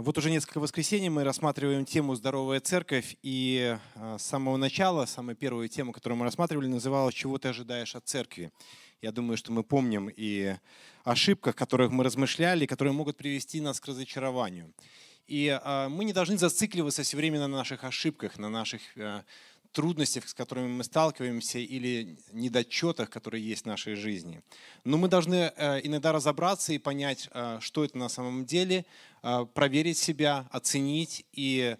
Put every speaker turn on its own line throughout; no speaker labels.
вот уже несколько воскресений мы рассматриваем тему «Здоровая церковь», и а, с самого начала, самая первая тема, которую мы рассматривали, называлась «Чего ты ожидаешь от церкви?». Я думаю, что мы помним и ошибках, которых мы размышляли, которые могут привести нас к разочарованию. И а, мы не должны зацикливаться все время на наших ошибках, на наших а, трудностях, с которыми мы сталкиваемся, или недочетах, которые есть в нашей жизни. Но мы должны э, иногда разобраться и понять, э, что это на самом деле, э, проверить себя, оценить и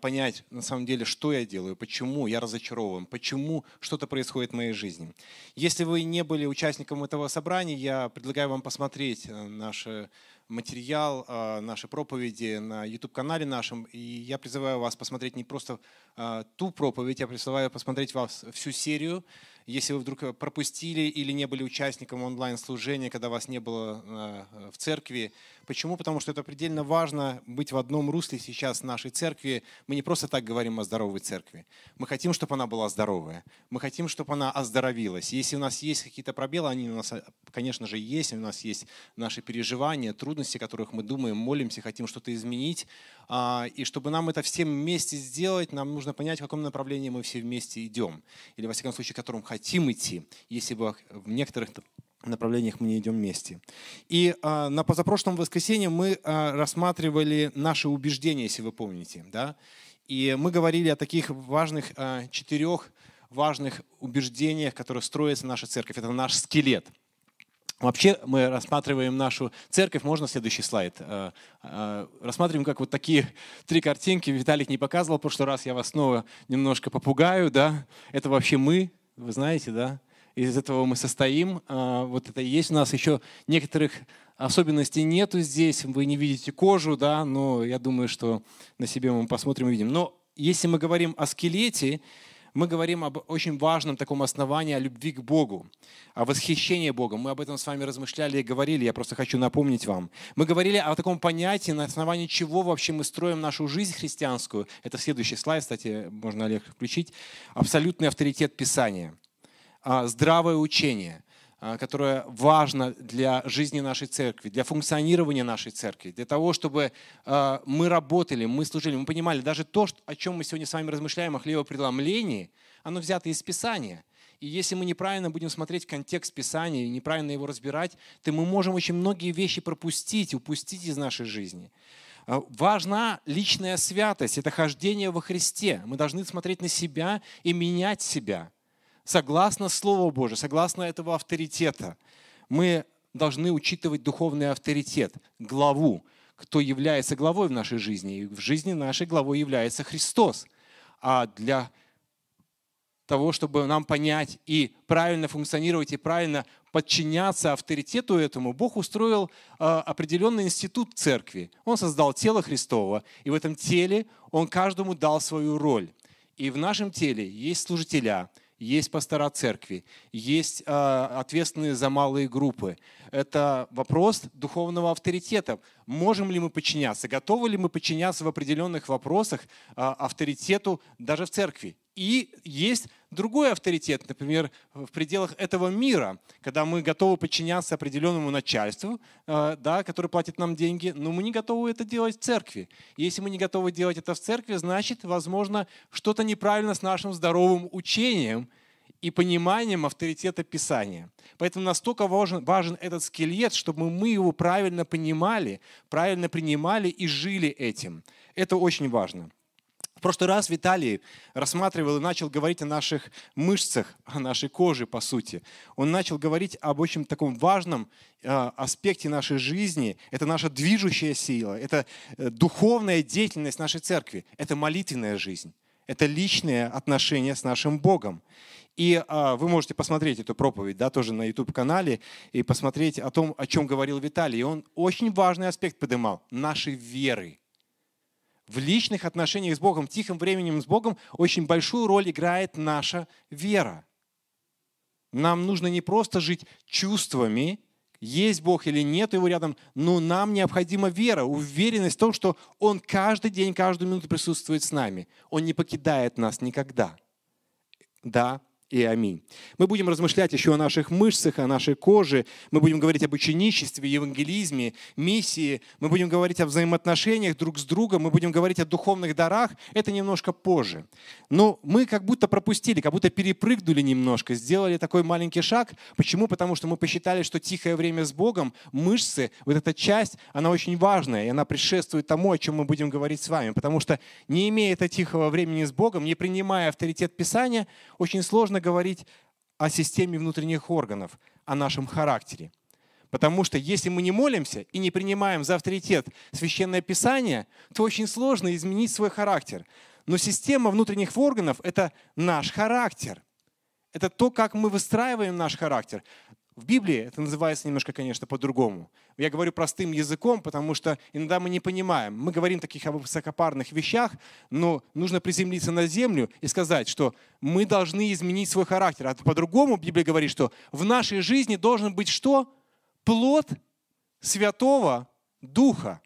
понять на самом деле, что я делаю, почему я разочарован, почему что-то происходит в моей жизни. Если вы не были участником этого собрания, я предлагаю вам посмотреть наши материал, а, наши проповеди на YouTube-канале нашем. И я призываю вас посмотреть не просто а, ту проповедь, я призываю посмотреть вас всю серию. Если вы вдруг пропустили или не были участником онлайн-служения, когда вас не было а, в церкви, Почему? Потому что это предельно важно быть в одном русле сейчас нашей церкви. Мы не просто так говорим о здоровой церкви. Мы хотим, чтобы она была здоровая. Мы хотим, чтобы она оздоровилась. Если у нас есть какие-то пробелы, они у нас, конечно же, есть. У нас есть наши переживания, трудности, о которых мы думаем, молимся, хотим что-то изменить. А, и чтобы нам это всем вместе сделать, нам нужно понять, в каком направлении мы все вместе идем. Или, во всяком случае, в котором хотим идти. Если бы в некоторых направлениях мы не идем вместе. И а, на позапрошлом воскресенье мы а, рассматривали наши убеждения, если вы помните. Да? И мы говорили о таких важных а, четырех важных убеждениях, которые строится наша церковь. Это наш скелет. Вообще мы рассматриваем нашу церковь, можно следующий слайд, а, а, рассматриваем как вот такие три картинки, Виталик не показывал, в прошлый раз я вас снова немножко попугаю, да, это вообще мы, вы знаете, да, из этого мы состоим. А, вот это есть у нас еще некоторых особенностей нету здесь. Вы не видите кожу, да, но я думаю, что на себе мы посмотрим и видим. Но если мы говорим о скелете, мы говорим об очень важном таком основании, о любви к Богу, о восхищении Богом. Мы об этом с вами размышляли и говорили, я просто хочу напомнить вам. Мы говорили о таком понятии, на основании чего вообще мы строим нашу жизнь христианскую. Это следующий слайд, кстати, можно, Олег, включить. Абсолютный авторитет Писания. А, здравое учение, а, которое важно для жизни нашей церкви, для функционирования нашей церкви, для того, чтобы а, мы работали, мы служили, мы понимали, даже то, о чем мы сегодня с вами размышляем, о хлебопредломлении, оно взято из Писания. И если мы неправильно будем смотреть контекст Писания и неправильно его разбирать, то мы можем очень многие вещи пропустить, упустить из нашей жизни. Важна личная святость, это хождение во Христе. Мы должны смотреть на себя и менять себя – согласно Слову Божию, согласно этого авторитета, мы должны учитывать духовный авторитет, главу, кто является главой в нашей жизни. И в жизни нашей главой является Христос. А для того, чтобы нам понять и правильно функционировать, и правильно подчиняться авторитету этому, Бог устроил э, определенный институт церкви. Он создал тело Христово, и в этом теле Он каждому дал свою роль. И в нашем теле есть служителя, есть пастора церкви, есть э, ответственные за малые группы. Это вопрос духовного авторитета. Можем ли мы подчиняться, готовы ли мы подчиняться в определенных вопросах э, авторитету даже в церкви? И есть другой авторитет, например, в пределах этого мира, когда мы готовы подчиняться определенному начальству, э, да, который платит нам деньги, но мы не готовы это делать в церкви. Если мы не готовы делать это в церкви, значит, возможно, что-то неправильно с нашим здоровым учением и пониманием авторитета Писания. Поэтому настолько важен, важен этот скелет, чтобы мы его правильно понимали, правильно принимали и жили этим. Это очень важно. В прошлый раз Виталий рассматривал и начал говорить о наших мышцах, о нашей коже, по сути. Он начал говорить об очень таком важном э, аспекте нашей жизни. Это наша движущая сила, это э, духовная деятельность нашей церкви, это молитвенная жизнь, это личные отношения с нашим Богом. И а, вы можете посмотреть эту проповедь, да, тоже на YouTube-канале, и посмотреть о том, о чем говорил Виталий. И он очень важный аспект поднимал – нашей веры – в личных отношениях с Богом, в тихом временем с Богом очень большую роль играет наша вера. Нам нужно не просто жить чувствами, есть Бог или нет его рядом, но нам необходима вера, уверенность в том, что Он каждый день, каждую минуту присутствует с нами. Он не покидает нас никогда. Да, и аминь. Мы будем размышлять еще о наших мышцах, о нашей коже. Мы будем говорить об ученичестве, евангелизме, миссии. Мы будем говорить о взаимоотношениях друг с другом. Мы будем говорить о духовных дарах. Это немножко позже. Но мы как будто пропустили, как будто перепрыгнули немножко, сделали такой маленький шаг. Почему? Потому что мы посчитали, что тихое время с Богом, мышцы, вот эта часть, она очень важная, и она предшествует тому, о чем мы будем говорить с вами. Потому что не имея этого тихого времени с Богом, не принимая авторитет Писания, очень сложно нужно говорить о системе внутренних органов, о нашем характере. Потому что если мы не молимся и не принимаем за авторитет священное писание, то очень сложно изменить свой характер. Но система внутренних органов – это наш характер. Это то, как мы выстраиваем наш характер. В Библии это называется немножко, конечно, по-другому. Я говорю простым языком, потому что иногда мы не понимаем. Мы говорим таких высокопарных вещах, но нужно приземлиться на землю и сказать, что мы должны изменить свой характер. А по-другому Библия говорит, что в нашей жизни должен быть что? Плод Святого Духа.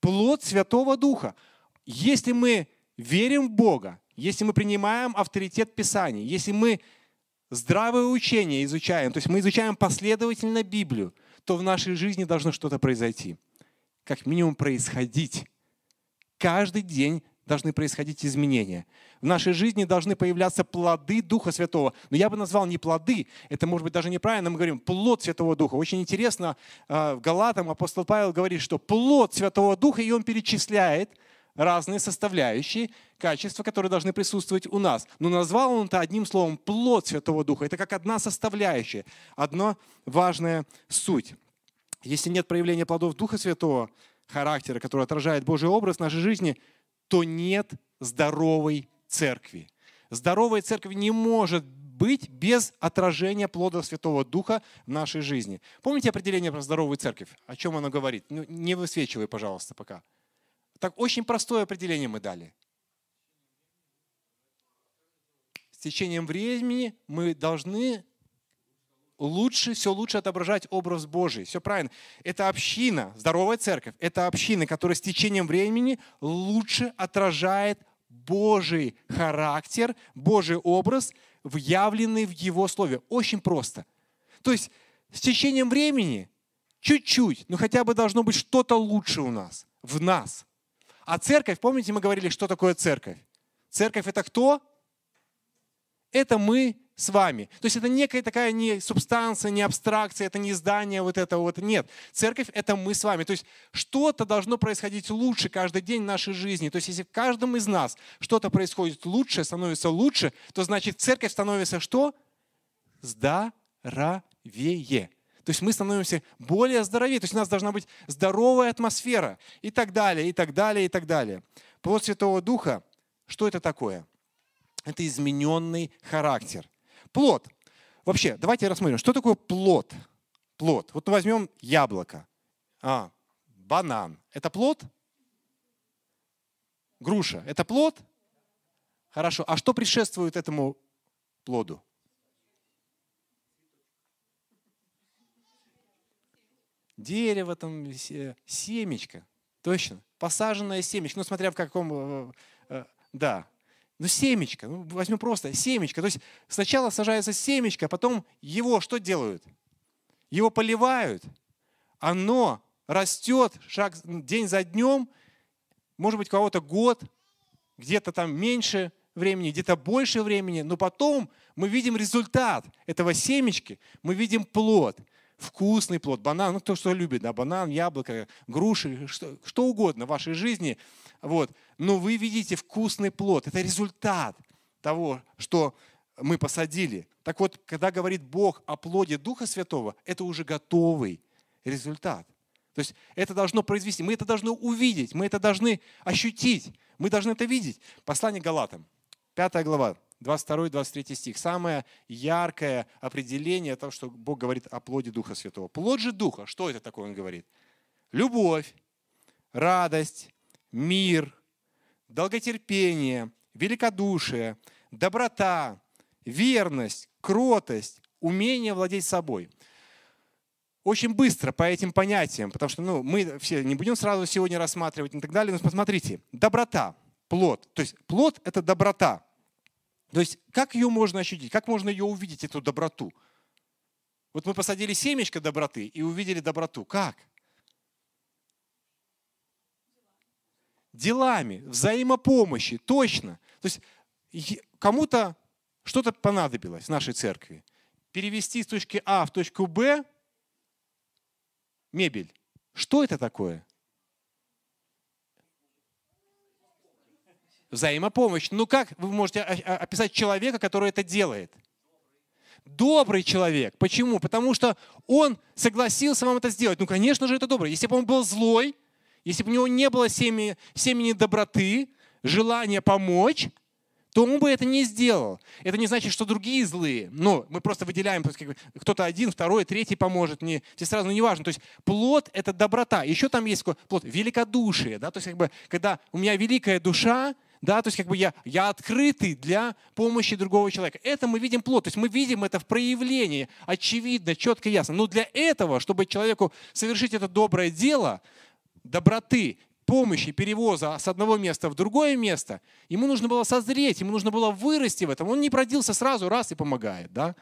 Плод Святого Духа. Если мы верим в Бога, если мы принимаем авторитет Писания, если мы здравое учение изучаем, то есть мы изучаем последовательно Библию, то в нашей жизни должно что-то произойти. Как минимум происходить. Каждый день должны происходить изменения. В нашей жизни должны появляться плоды Духа Святого. Но я бы назвал не плоды, это может быть даже неправильно, мы говорим плод Святого Духа. Очень интересно, а, в Галатам апостол Павел говорит, что плод Святого Духа, и он перечисляет – разные составляющие, качества, которые должны присутствовать у нас. Но назвал он это одним словом плод Святого Духа. Это как одна составляющая, одна важная суть. Если нет проявления плодов Духа Святого, характера, который отражает Божий образ в нашей жизни, то нет здоровой церкви. Здоровая церковь не может быть без отражения плода Святого Духа в нашей жизни. Помните определение про здоровую церковь? О чем оно говорит? Ну, не высвечивай, пожалуйста, пока. Так очень простое определение мы дали. С течением времени мы должны лучше, все лучше отображать образ Божий. Все правильно. Это община, здоровая церковь, это община, которая с течением времени лучше отражает Божий характер, Божий образ, вявленный в Его Слове. Очень просто. То есть с течением времени чуть-чуть, но хотя бы должно быть что-то лучше у нас, в нас. А церковь, помните, мы говорили, что такое церковь? Церковь это кто? Это мы с вами. То есть это некая такая не субстанция, не абстракция, это не здание вот это вот. Нет. Церковь это мы с вами. То есть что-то должно происходить лучше каждый день нашей жизни. То есть если в каждом из нас что-то происходит лучше, становится лучше, то значит церковь становится что? Здоровее. То есть мы становимся более здоровее. То есть у нас должна быть здоровая атмосфера и так далее, и так далее, и так далее. Плод Святого Духа, что это такое? Это измененный характер. Плод. Вообще, давайте рассмотрим, что такое плод? Плод. Вот возьмем яблоко. А, банан. Это плод? Груша. Это плод? Хорошо. А что предшествует этому плоду? Дерево, там, семечко. Точно. Посаженное семечко. Ну, смотря в каком... Э, э, да. Ну, семечко. Ну, возьмем просто семечко. То есть сначала сажается семечко, а потом его что делают? Его поливают. Оно растет шаг, день за днем. Может быть, у кого-то год, где-то там меньше времени, где-то больше времени. Но потом мы видим результат этого семечки, мы видим плод – вкусный плод, банан, ну кто что любит, да, банан, яблоко, груши, что, что угодно в вашей жизни. Вот. Но вы видите вкусный плод. Это результат того, что мы посадили. Так вот, когда говорит Бог о плоде Духа Святого, это уже готовый результат. То есть это должно произвести, мы это должны увидеть, мы это должны ощутить, мы должны это видеть. Послание Галатам, 5 глава, 22-23 стих. Самое яркое определение того, что Бог говорит о плоде Духа Святого. Плод же Духа, что это такое, он говорит? Любовь, радость, мир, долготерпение, великодушие, доброта, верность, кротость, умение владеть собой. Очень быстро по этим понятиям, потому что ну, мы все не будем сразу сегодня рассматривать и так далее, но посмотрите, доброта, плод. То есть плод – это доброта. То есть как ее можно ощутить, как можно ее увидеть, эту доброту? Вот мы посадили семечко доброты и увидели доброту. Как? Делами, взаимопомощи, точно. То есть кому-то что-то понадобилось в нашей церкви. Перевести с точки А в точку Б мебель. Что это такое? Взаимопомощь. Ну как вы можете описать человека, который это делает? Добрый человек. Почему? Потому что он согласился вам это сделать. Ну, конечно же, это добрый. Если бы он был злой, если бы у него не было семени, семени доброты, желания помочь, то он бы это не сделал. Это не значит, что другие злые. Но мы просто выделяем, кто-то один, второй, третий поможет мне. Здесь сразу не важно. То есть плод – это доброта. Еще там есть плод – великодушие. Да? То есть как бы, когда у меня великая душа, да, то есть как бы я, я открытый для помощи другого человека. Это мы видим плод, то есть мы видим это в проявлении, очевидно, четко, ясно. Но для этого, чтобы человеку совершить это доброе дело, доброты, помощи, перевоза с одного места в другое место, ему нужно было созреть, ему нужно было вырасти в этом. Он не продился сразу, раз и помогает. Да?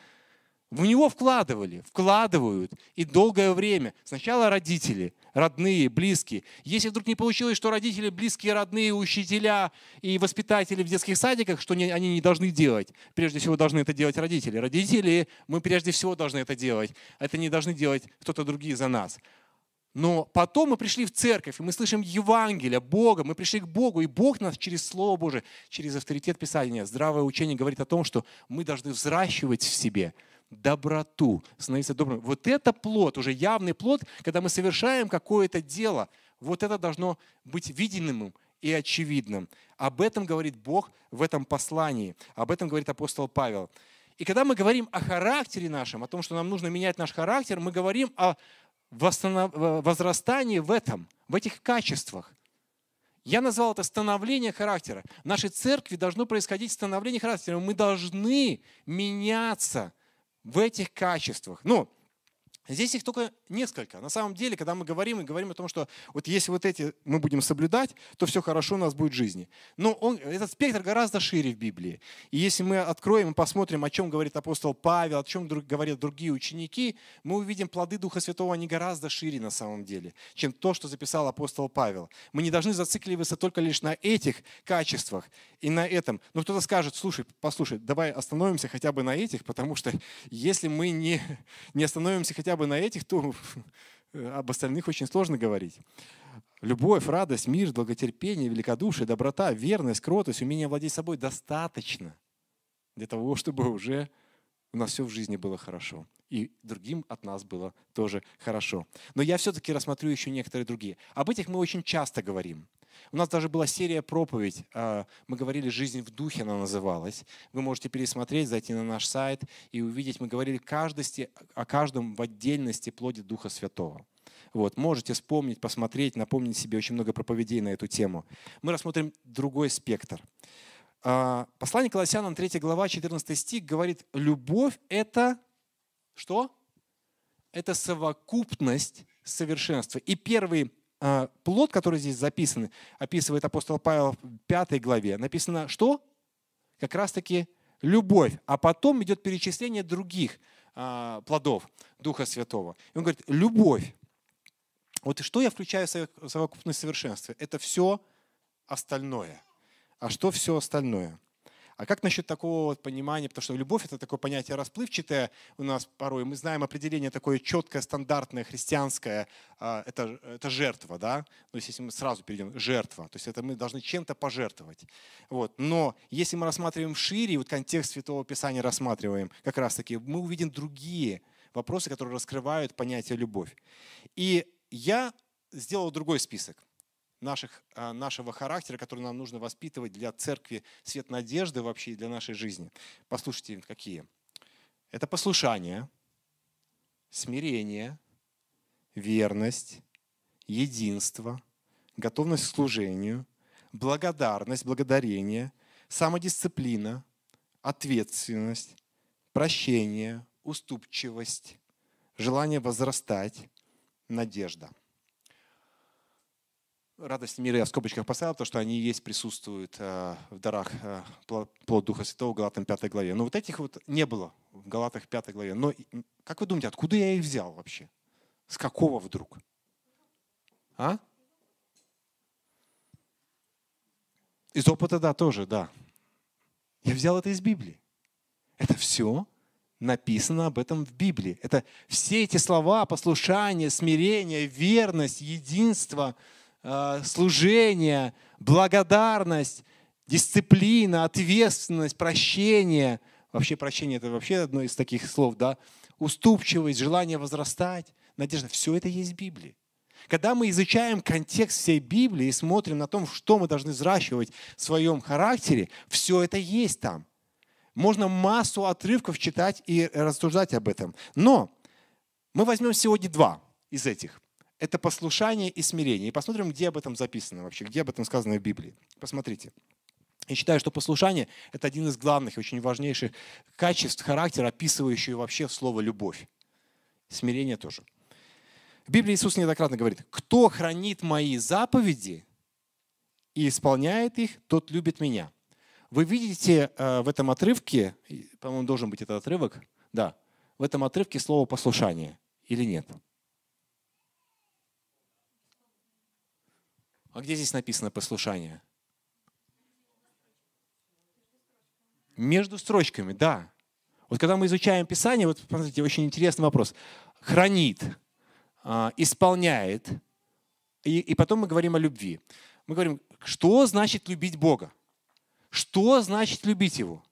В него вкладывали, вкладывают и долгое время. Сначала родители, родные, близкие. Если вдруг не получилось, что родители, близкие, родные, учителя и воспитатели в детских садиках, что они не должны делать. Прежде всего должны это делать родители. Родители, мы прежде всего должны это делать. Это не должны делать кто-то другие за нас. Но потом мы пришли в церковь, и мы слышим Евангелие, Бога, мы пришли к Богу, и Бог нас через Слово Божие, через авторитет Писания, здравое учение говорит о том, что мы должны взращивать в себе – доброту, становиться добрым. Вот это плод, уже явный плод, когда мы совершаем какое-то дело. Вот это должно быть видимым и очевидным. Об этом говорит Бог в этом послании. Об этом говорит апостол Павел. И когда мы говорим о характере нашем, о том, что нам нужно менять наш характер, мы говорим о возрастании в этом, в этих качествах. Я назвал это становление характера. В нашей церкви должно происходить становление характера. Мы должны меняться в этих качествах. Ну, Здесь их только несколько. На самом деле, когда мы говорим и говорим о том, что вот если вот эти мы будем соблюдать, то все хорошо у нас будет в жизни. Но он, этот спектр гораздо шире в Библии. И если мы откроем и посмотрим, о чем говорит апостол Павел, о чем говорят другие ученики, мы увидим плоды Духа Святого, они гораздо шире на самом деле, чем то, что записал апостол Павел. Мы не должны зацикливаться только лишь на этих качествах и на этом. Но кто-то скажет, слушай, послушай, давай остановимся хотя бы на этих, потому что если мы не, не остановимся хотя бы на этих, то об остальных очень сложно говорить. Любовь, радость, мир, долготерпение, великодушие, доброта, верность, кротость, умение владеть собой достаточно для того, чтобы уже у нас все в жизни было хорошо. И другим от нас было тоже хорошо. Но я все-таки рассмотрю еще некоторые другие. Об этих мы очень часто говорим. У нас даже была серия проповедь. А, мы говорили «Жизнь в духе» она называлась. Вы можете пересмотреть, зайти на наш сайт и увидеть. Мы говорили каждости, о каждом в отдельности плоде Духа Святого. Вот, можете вспомнить, посмотреть, напомнить себе очень много проповедей на эту тему. Мы рассмотрим другой спектр. А, послание Колоссянам, 3 глава, 14 стих говорит, любовь – это что? Это совокупность совершенства. И первый плод, который здесь записан, описывает апостол Павел в пятой главе, написано что? Как раз-таки любовь. А потом идет перечисление других а, плодов Духа Святого. И он говорит, любовь. Вот что я включаю в совокупность совершенства? Это все остальное. А что все остальное? А как насчет такого вот понимания, потому что любовь это такое понятие расплывчатое у нас порой, мы знаем определение такое четкое, стандартное, христианское, а, это, это жертва, да, то есть если мы сразу перейдем, жертва, то есть это мы должны чем-то пожертвовать. Вот. Но если мы рассматриваем шире, вот контекст Святого Писания рассматриваем, как раз таки, мы увидим другие вопросы, которые раскрывают понятие любовь. И я сделал другой список наших, а, нашего характера, который нам нужно воспитывать для церкви, свет надежды вообще для нашей жизни. Послушайте, какие. Это послушание, смирение, верность, единство, готовность к служению, благодарность, благодарение, самодисциплина, ответственность, прощение, уступчивость, желание возрастать, надежда – радость мира я в скобочках поставил, потому что они есть, присутствуют э, в дарах э, плод Духа Святого в Галатам 5 главе. Но вот этих вот не было в Галатах 5 главе. Но как вы думаете, откуда я их взял вообще? С какого вдруг? А? Из опыта, да, тоже, да. Я взял это из Библии. Это все написано об этом в Библии. Это все эти слова, послушание, смирение, верность, единство – служение, благодарность, дисциплина, ответственность, прощение. Вообще прощение это вообще одно из таких слов, да? Уступчивость, желание возрастать, надежда. Все это есть в Библии. Когда мы изучаем контекст всей Библии и смотрим на том, что мы должны взращивать в своем характере, все это есть там. Можно массу отрывков читать и рассуждать об этом. Но мы возьмем сегодня два из этих это послушание и смирение. И посмотрим, где об этом записано вообще, где об этом сказано в Библии. Посмотрите. Я считаю, что послушание – это один из главных и очень важнейших качеств характера, описывающих вообще слово «любовь». Смирение тоже. В Библии Иисус неоднократно говорит, кто хранит мои заповеди и исполняет их, тот любит меня. Вы видите э, в этом отрывке, по-моему, должен быть этот отрывок, да, в этом отрывке слово «послушание» или нет? А где здесь написано послушание? Между строчками, да. Вот когда мы изучаем Писание, вот смотрите, очень интересный вопрос. Хранит, а, исполняет, и, и потом мы говорим о любви. Мы говорим, что значит любить Бога? Что значит любить Его?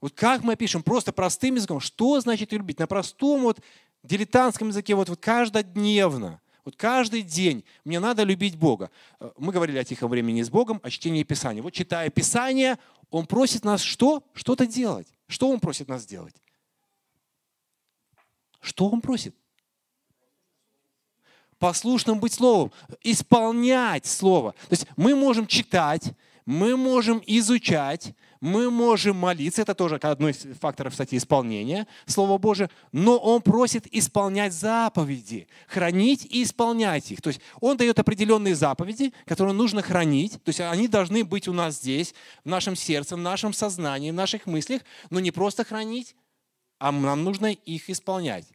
Вот как мы пишем просто простым языком, что значит любить? На простом вот дилетантском языке, вот, вот каждодневно – вот каждый день мне надо любить Бога. Э, мы говорили о тихом времени с Богом, о чтении Писания. Вот читая Писание, Он просит нас что? Что-то делать. Что Он просит нас делать? Что Он просит? Послушным быть Словом, исполнять Слово. То есть мы можем читать, мы можем изучать, мы можем молиться, это тоже одно из факторов, кстати, исполнения Слова Божия, но Он просит исполнять заповеди, хранить и исполнять их. То есть Он дает определенные заповеди, которые нужно хранить, то есть они должны быть у нас здесь, в нашем сердце, в нашем сознании, в наших мыслях, но не просто хранить, а нам нужно их исполнять.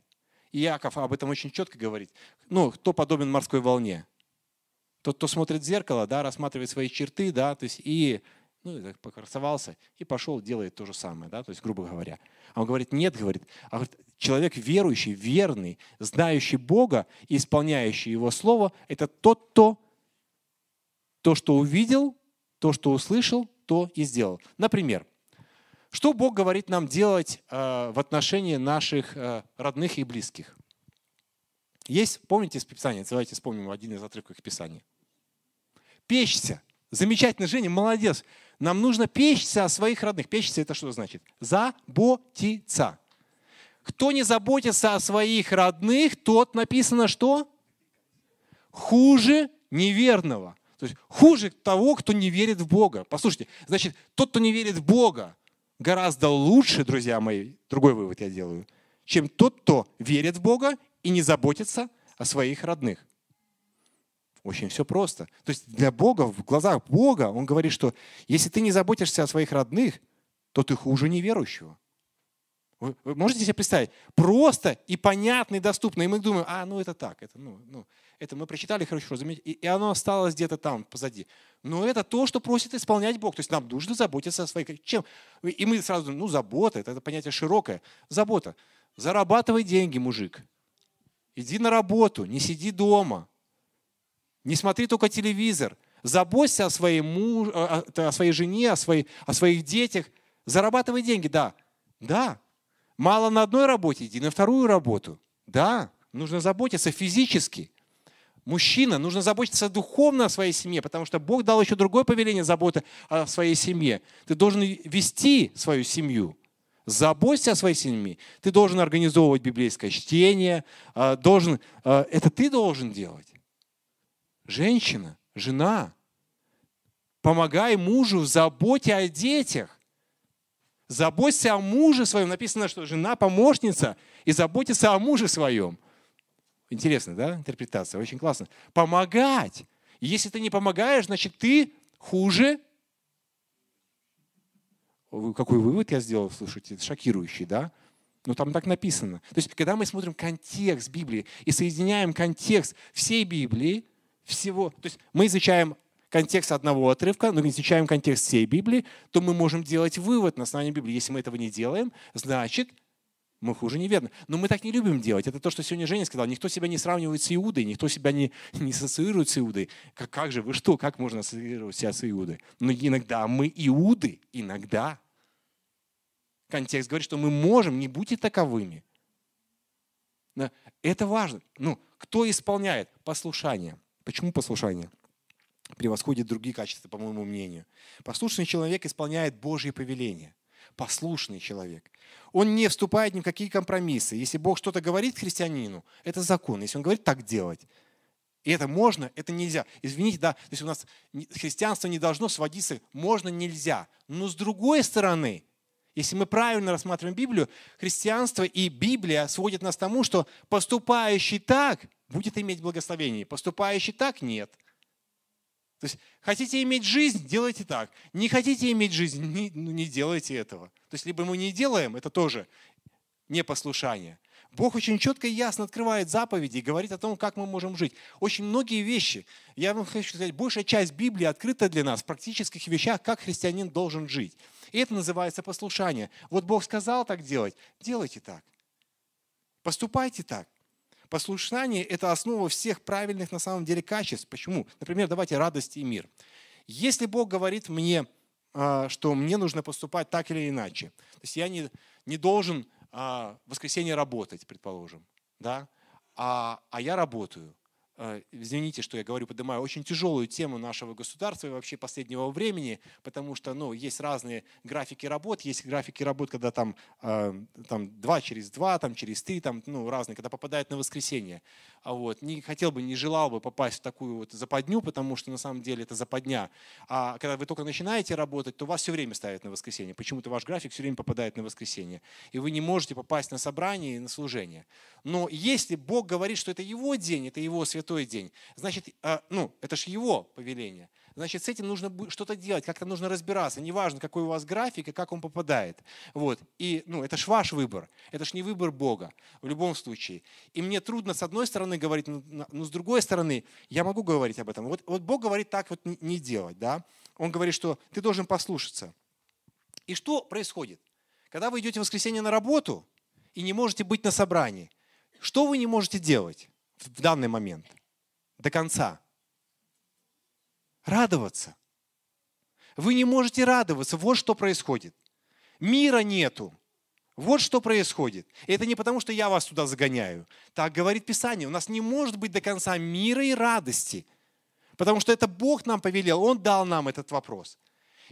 И Яков об этом очень четко говорит. Ну, кто подобен морской волне? Тот, кто смотрит в зеркало, да, рассматривает свои черты, да, то есть и ну, и покрасовался и пошел, делает то же самое, да, то есть, грубо говоря. А он говорит, нет, говорит, а говорит, человек верующий, верный, знающий Бога и исполняющий Его Слово, это тот, кто то, что увидел, то, что услышал, то и сделал. Например, что Бог говорит нам делать э, в отношении наших э, родных и близких? Есть, помните из Писания, давайте вспомним один из отрывков Писания. Печься. Замечательно, Женя, молодец. Нам нужно печься о своих родных. Печься это что значит? Заботиться. Кто не заботится о своих родных, тот написано что? Хуже неверного. То есть хуже того, кто не верит в Бога. Послушайте, значит, тот, кто не верит в Бога, гораздо лучше, друзья мои, другой вывод я делаю, чем тот, кто верит в Бога и не заботится о своих родных. Очень все просто. То есть для Бога, в глазах Бога, Он говорит, что если ты не заботишься о своих родных, то ты хуже неверующего. Вы, вы можете себе представить? Просто и понятно, и доступно. И мы думаем, а, ну это так, это, ну, ну, это мы прочитали хорошо, и, и оно осталось где-то там позади. Но это то, что просит исполнять Бог. То есть нам нужно заботиться о своих... Чем? И мы сразу ну забота, это, это понятие широкое. Забота. Зарабатывай деньги, мужик. Иди на работу, не сиди дома. Не смотри только телевизор. Заботься о своей, муж, о своей жене, о, своей, о своих детях. Зарабатывай деньги, да. Да. Мало на одной работе, иди на вторую работу. Да. Нужно заботиться физически. Мужчина, нужно заботиться духовно о своей семье, потому что Бог дал еще другое повеление заботы о своей семье. Ты должен вести свою семью. Заботься о своей семье. Ты должен организовывать библейское чтение. А, должен, а, это ты должен делать. Женщина, жена, помогай мужу в заботе о детях. Заботься о муже своем. Написано, что жена помощница и заботится о муже своем. Интересно, да, интерпретация? Очень классно. Помогать. Если ты не помогаешь, значит ты хуже. Какой вывод я сделал, слушайте, шокирующий, да? Ну, там так написано. То есть, когда мы смотрим контекст Библии и соединяем контекст всей Библии, всего, то есть мы изучаем контекст одного отрывка, но изучаем контекст всей Библии, то мы можем делать вывод на основании Библии. Если мы этого не делаем, значит, мы хуже неверны. Но мы так не любим делать. Это то, что сегодня Женя сказал. Никто себя не сравнивает с Иудой, никто себя не, не ассоциирует с Иудой. Как, как же, вы что, как можно ассоциировать себя с Иудой? Но иногда мы Иуды, иногда. Контекст говорит, что мы можем, не будьте таковыми. Это важно. Ну, кто исполняет? Послушание. Почему послушание? Превосходит другие качества, по моему мнению. Послушный человек исполняет Божье повеление. Послушный человек. Он не вступает ни в какие компромиссы. Если Бог что-то говорит христианину, это закон. Если он говорит так делать, и это можно, это нельзя. Извините, да, то есть у нас христианство не должно сводиться можно, нельзя. Но с другой стороны, если мы правильно рассматриваем Библию, христианство и Библия сводят нас к тому, что поступающий так будет иметь благословение, поступающий так нет. То есть хотите иметь жизнь, делайте так. Не хотите иметь жизнь, не, ну, не делайте этого. То есть либо мы не делаем, это тоже непослушание. Бог очень четко и ясно открывает заповеди и говорит о том, как мы можем жить. Очень многие вещи, я вам хочу сказать, большая часть Библии открыта для нас в практических вещах, как христианин должен жить. И это называется послушание. Вот Бог сказал так делать, делайте так. Поступайте так. Послушание – это основа всех правильных на самом деле качеств. Почему? Например, давайте радость и мир. Если Бог говорит мне, а, что мне нужно поступать так или иначе, то есть я не, не должен в воскресенье работать, предположим, да, а, а я работаю – Э, извините, что я говорю, поднимаю очень тяжелую тему нашего государства и вообще последнего времени, потому что ну, есть разные графики работ, есть графики работ, когда там, э, там два через два, там через три, там, ну, разные, когда попадают на воскресенье. А вот, не хотел бы, не желал бы попасть в такую вот западню, потому что на самом деле это западня. А когда вы только начинаете работать, то вас все время ставят на воскресенье. Почему-то ваш график все время попадает на воскресенье. И вы не можете попасть на собрание и на служение. Но если Бог говорит, что это Его день, это Его святой день, значит, а, ну, это же Его повеление. Значит, с этим нужно что-то делать, как-то нужно разбираться. Неважно, какой у вас график и как он попадает. Вот. И ну, это ж ваш выбор. Это ж не выбор Бога в любом случае. И мне трудно с одной стороны говорить, но, но с другой стороны я могу говорить об этом. Вот, вот Бог говорит так вот не делать. Да? Он говорит, что ты должен послушаться. И что происходит? Когда вы идете в воскресенье на работу и не можете быть на собрании, что вы не можете делать в данный момент до конца? Радоваться. Вы не можете радоваться. Вот что происходит. Мира нету. Вот что происходит. И это не потому, что я вас туда загоняю. Так говорит Писание. У нас не может быть до конца мира и радости. Потому что это Бог нам повелел. Он дал нам этот вопрос.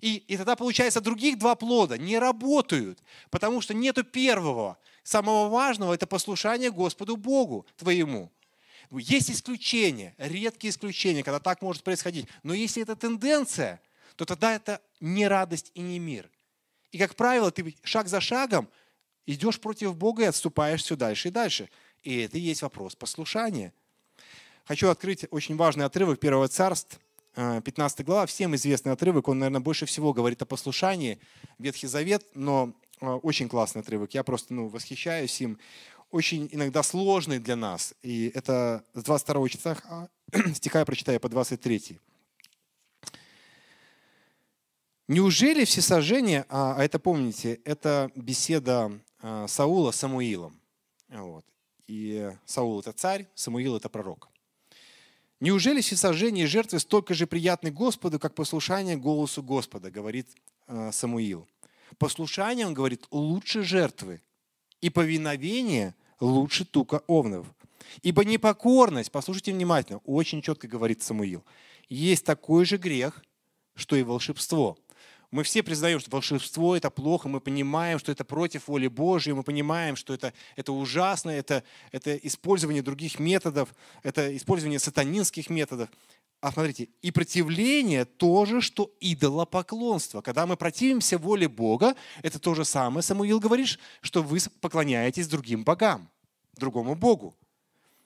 И, и тогда получается других два плода не работают, потому что нету первого. Самого важного – это послушание Господу Богу твоему. Есть исключения, редкие исключения, когда так может происходить. Но если это тенденция, то тогда это не радость и не мир. И, как правило, ты шаг за шагом идешь против Бога и отступаешь все дальше и дальше. И это и есть вопрос послушания. Хочу открыть очень важный отрывок Первого царства, 15 э, глава, всем известный отрывок, он, наверное, больше всего говорит о послушании, Ветхий Завет, но э, очень классный отрывок, я просто ну, восхищаюсь им очень иногда сложный для нас. И это с 22 стиха, стиха я прочитаю по 23. Неужели все сожжения, а, а это помните, это беседа а, Саула с Самуилом. Вот. И Саул это царь, Самуил это пророк. Неужели все сожжения и жертвы столько же приятны Господу, как послушание голосу Господа, говорит а, Самуил. Послушание, он говорит, лучше жертвы и повиновение лучше тука овнов. Ибо непокорность, послушайте внимательно, очень четко говорит Самуил, есть такой же грех, что и волшебство. Мы все признаем, что волшебство – это плохо, мы понимаем, что это против воли Божьей, мы понимаем, что это, это ужасно, это, это использование других методов, это использование сатанинских методов. А смотрите, и противление тоже, что идолопоклонство. Когда мы противимся воле Бога, это то же самое, Самуил говоришь, что вы поклоняетесь другим богам, другому Богу.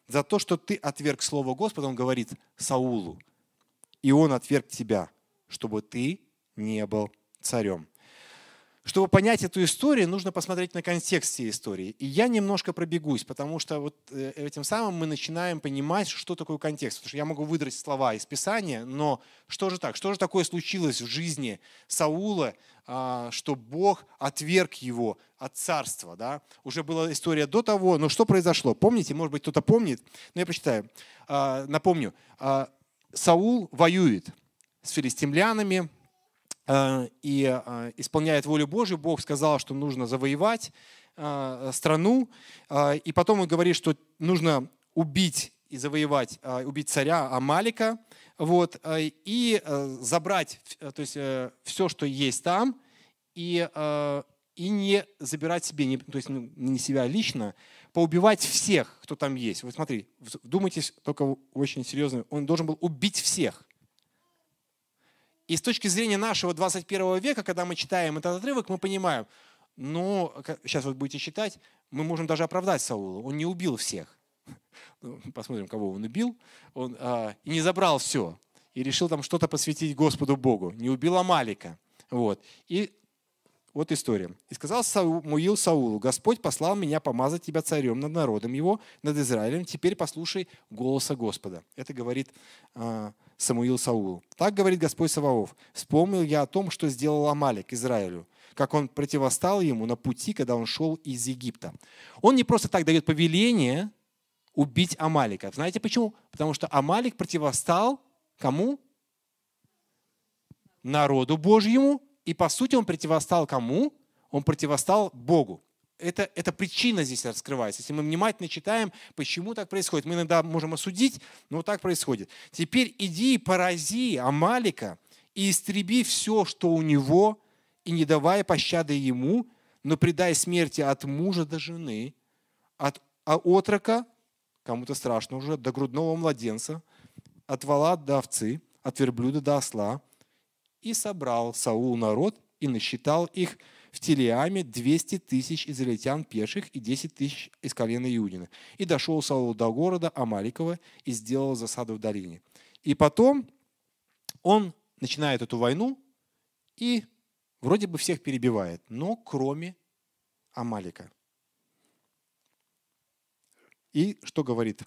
За то, что ты отверг Слово Господа, он говорит Саулу. и он отверг тебя, чтобы ты не был царем. Чтобы понять эту историю, нужно посмотреть на контекст всей истории. И я немножко пробегусь, потому что вот э, этим самым мы начинаем понимать, что такое контекст. Потому что я могу выдрать слова из Писания, но что же так? Что же такое случилось в жизни Саула, а, что Бог отверг его от царства? Да? Уже была история до того, но что произошло? Помните? Может быть, кто-то помнит? Но я прочитаю. А, напомню. А, Саул воюет с филистимлянами, Э, и э, исполняет волю Божию. Бог сказал, что нужно завоевать э, страну. И потом он говорит, что нужно убить и завоевать, убить царя Амалика, вот, и забрать то есть, все, что есть там, и, и не забирать себе, не, то есть ну, не себя лично, поубивать всех, кто там есть. Вот смотри, вдумайтесь только очень серьезно, он должен был убить всех. И с точки зрения нашего 21 века, когда мы читаем этот отрывок, мы понимаем, ну, сейчас вот будете читать, мы можем даже оправдать Саула. Он не убил всех. Ну, посмотрим, кого он убил. Он а, и не забрал все. И решил там что-то посвятить Господу Богу. Не убил Амалика. Вот. И вот история. «И сказал Самуил Саулу, Господь послал меня помазать тебя царем над народом его, над Израилем. Теперь послушай голоса Господа». Это говорит э, Самуил Саулу. «Так говорит Господь Саваоф. Вспомнил я о том, что сделал Амалик Израилю, как он противостал ему на пути, когда он шел из Египта». Он не просто так дает повеление убить Амалика. Знаете почему? Потому что Амалик противостал кому? Народу Божьему и по сути он противостал кому? Он противостал Богу. Это, это причина здесь раскрывается. Если мы внимательно читаем, почему так происходит, мы иногда можем осудить, но так происходит. Теперь иди и порази Амалика и истреби все, что у него, и не давай пощады ему, но предай смерти от мужа до жены, от отрока, кому-то страшно уже, до грудного младенца, от вала до овцы, от верблюда до осла, и собрал Саул народ и насчитал их в Телеаме 200 тысяч израильтян пеших и 10 тысяч из колена Иудина. И дошел Саул до города Амаликова и сделал засаду в долине. И потом он начинает эту войну и вроде бы всех перебивает, но кроме Амалика. И что говорит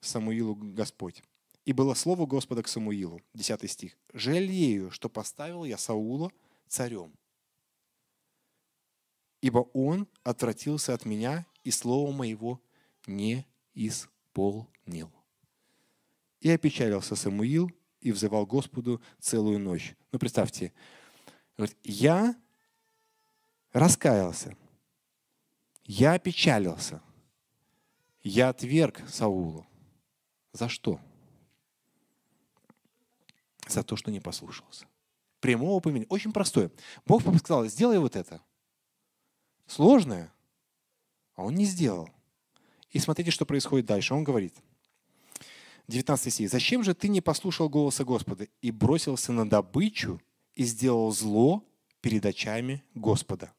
Самуилу Господь? И было слово Господа к Самуилу, 10 стих. «Жалею, что поставил я Саула царем, ибо он отвратился от меня и слова моего не исполнил». И опечалился Самуил и взывал Господу целую ночь. Ну, представьте, говорит, я раскаялся, я опечалился, я отверг Саулу. За что? За то, что не послушался. Прямого поминания. Очень простое. Бог сказал, сделай вот это. Сложное, а он не сделал. И смотрите, что происходит дальше. Он говорит, 19 стих. «Зачем же ты не послушал голоса Господа и бросился на добычу и сделал зло перед очами Господа?»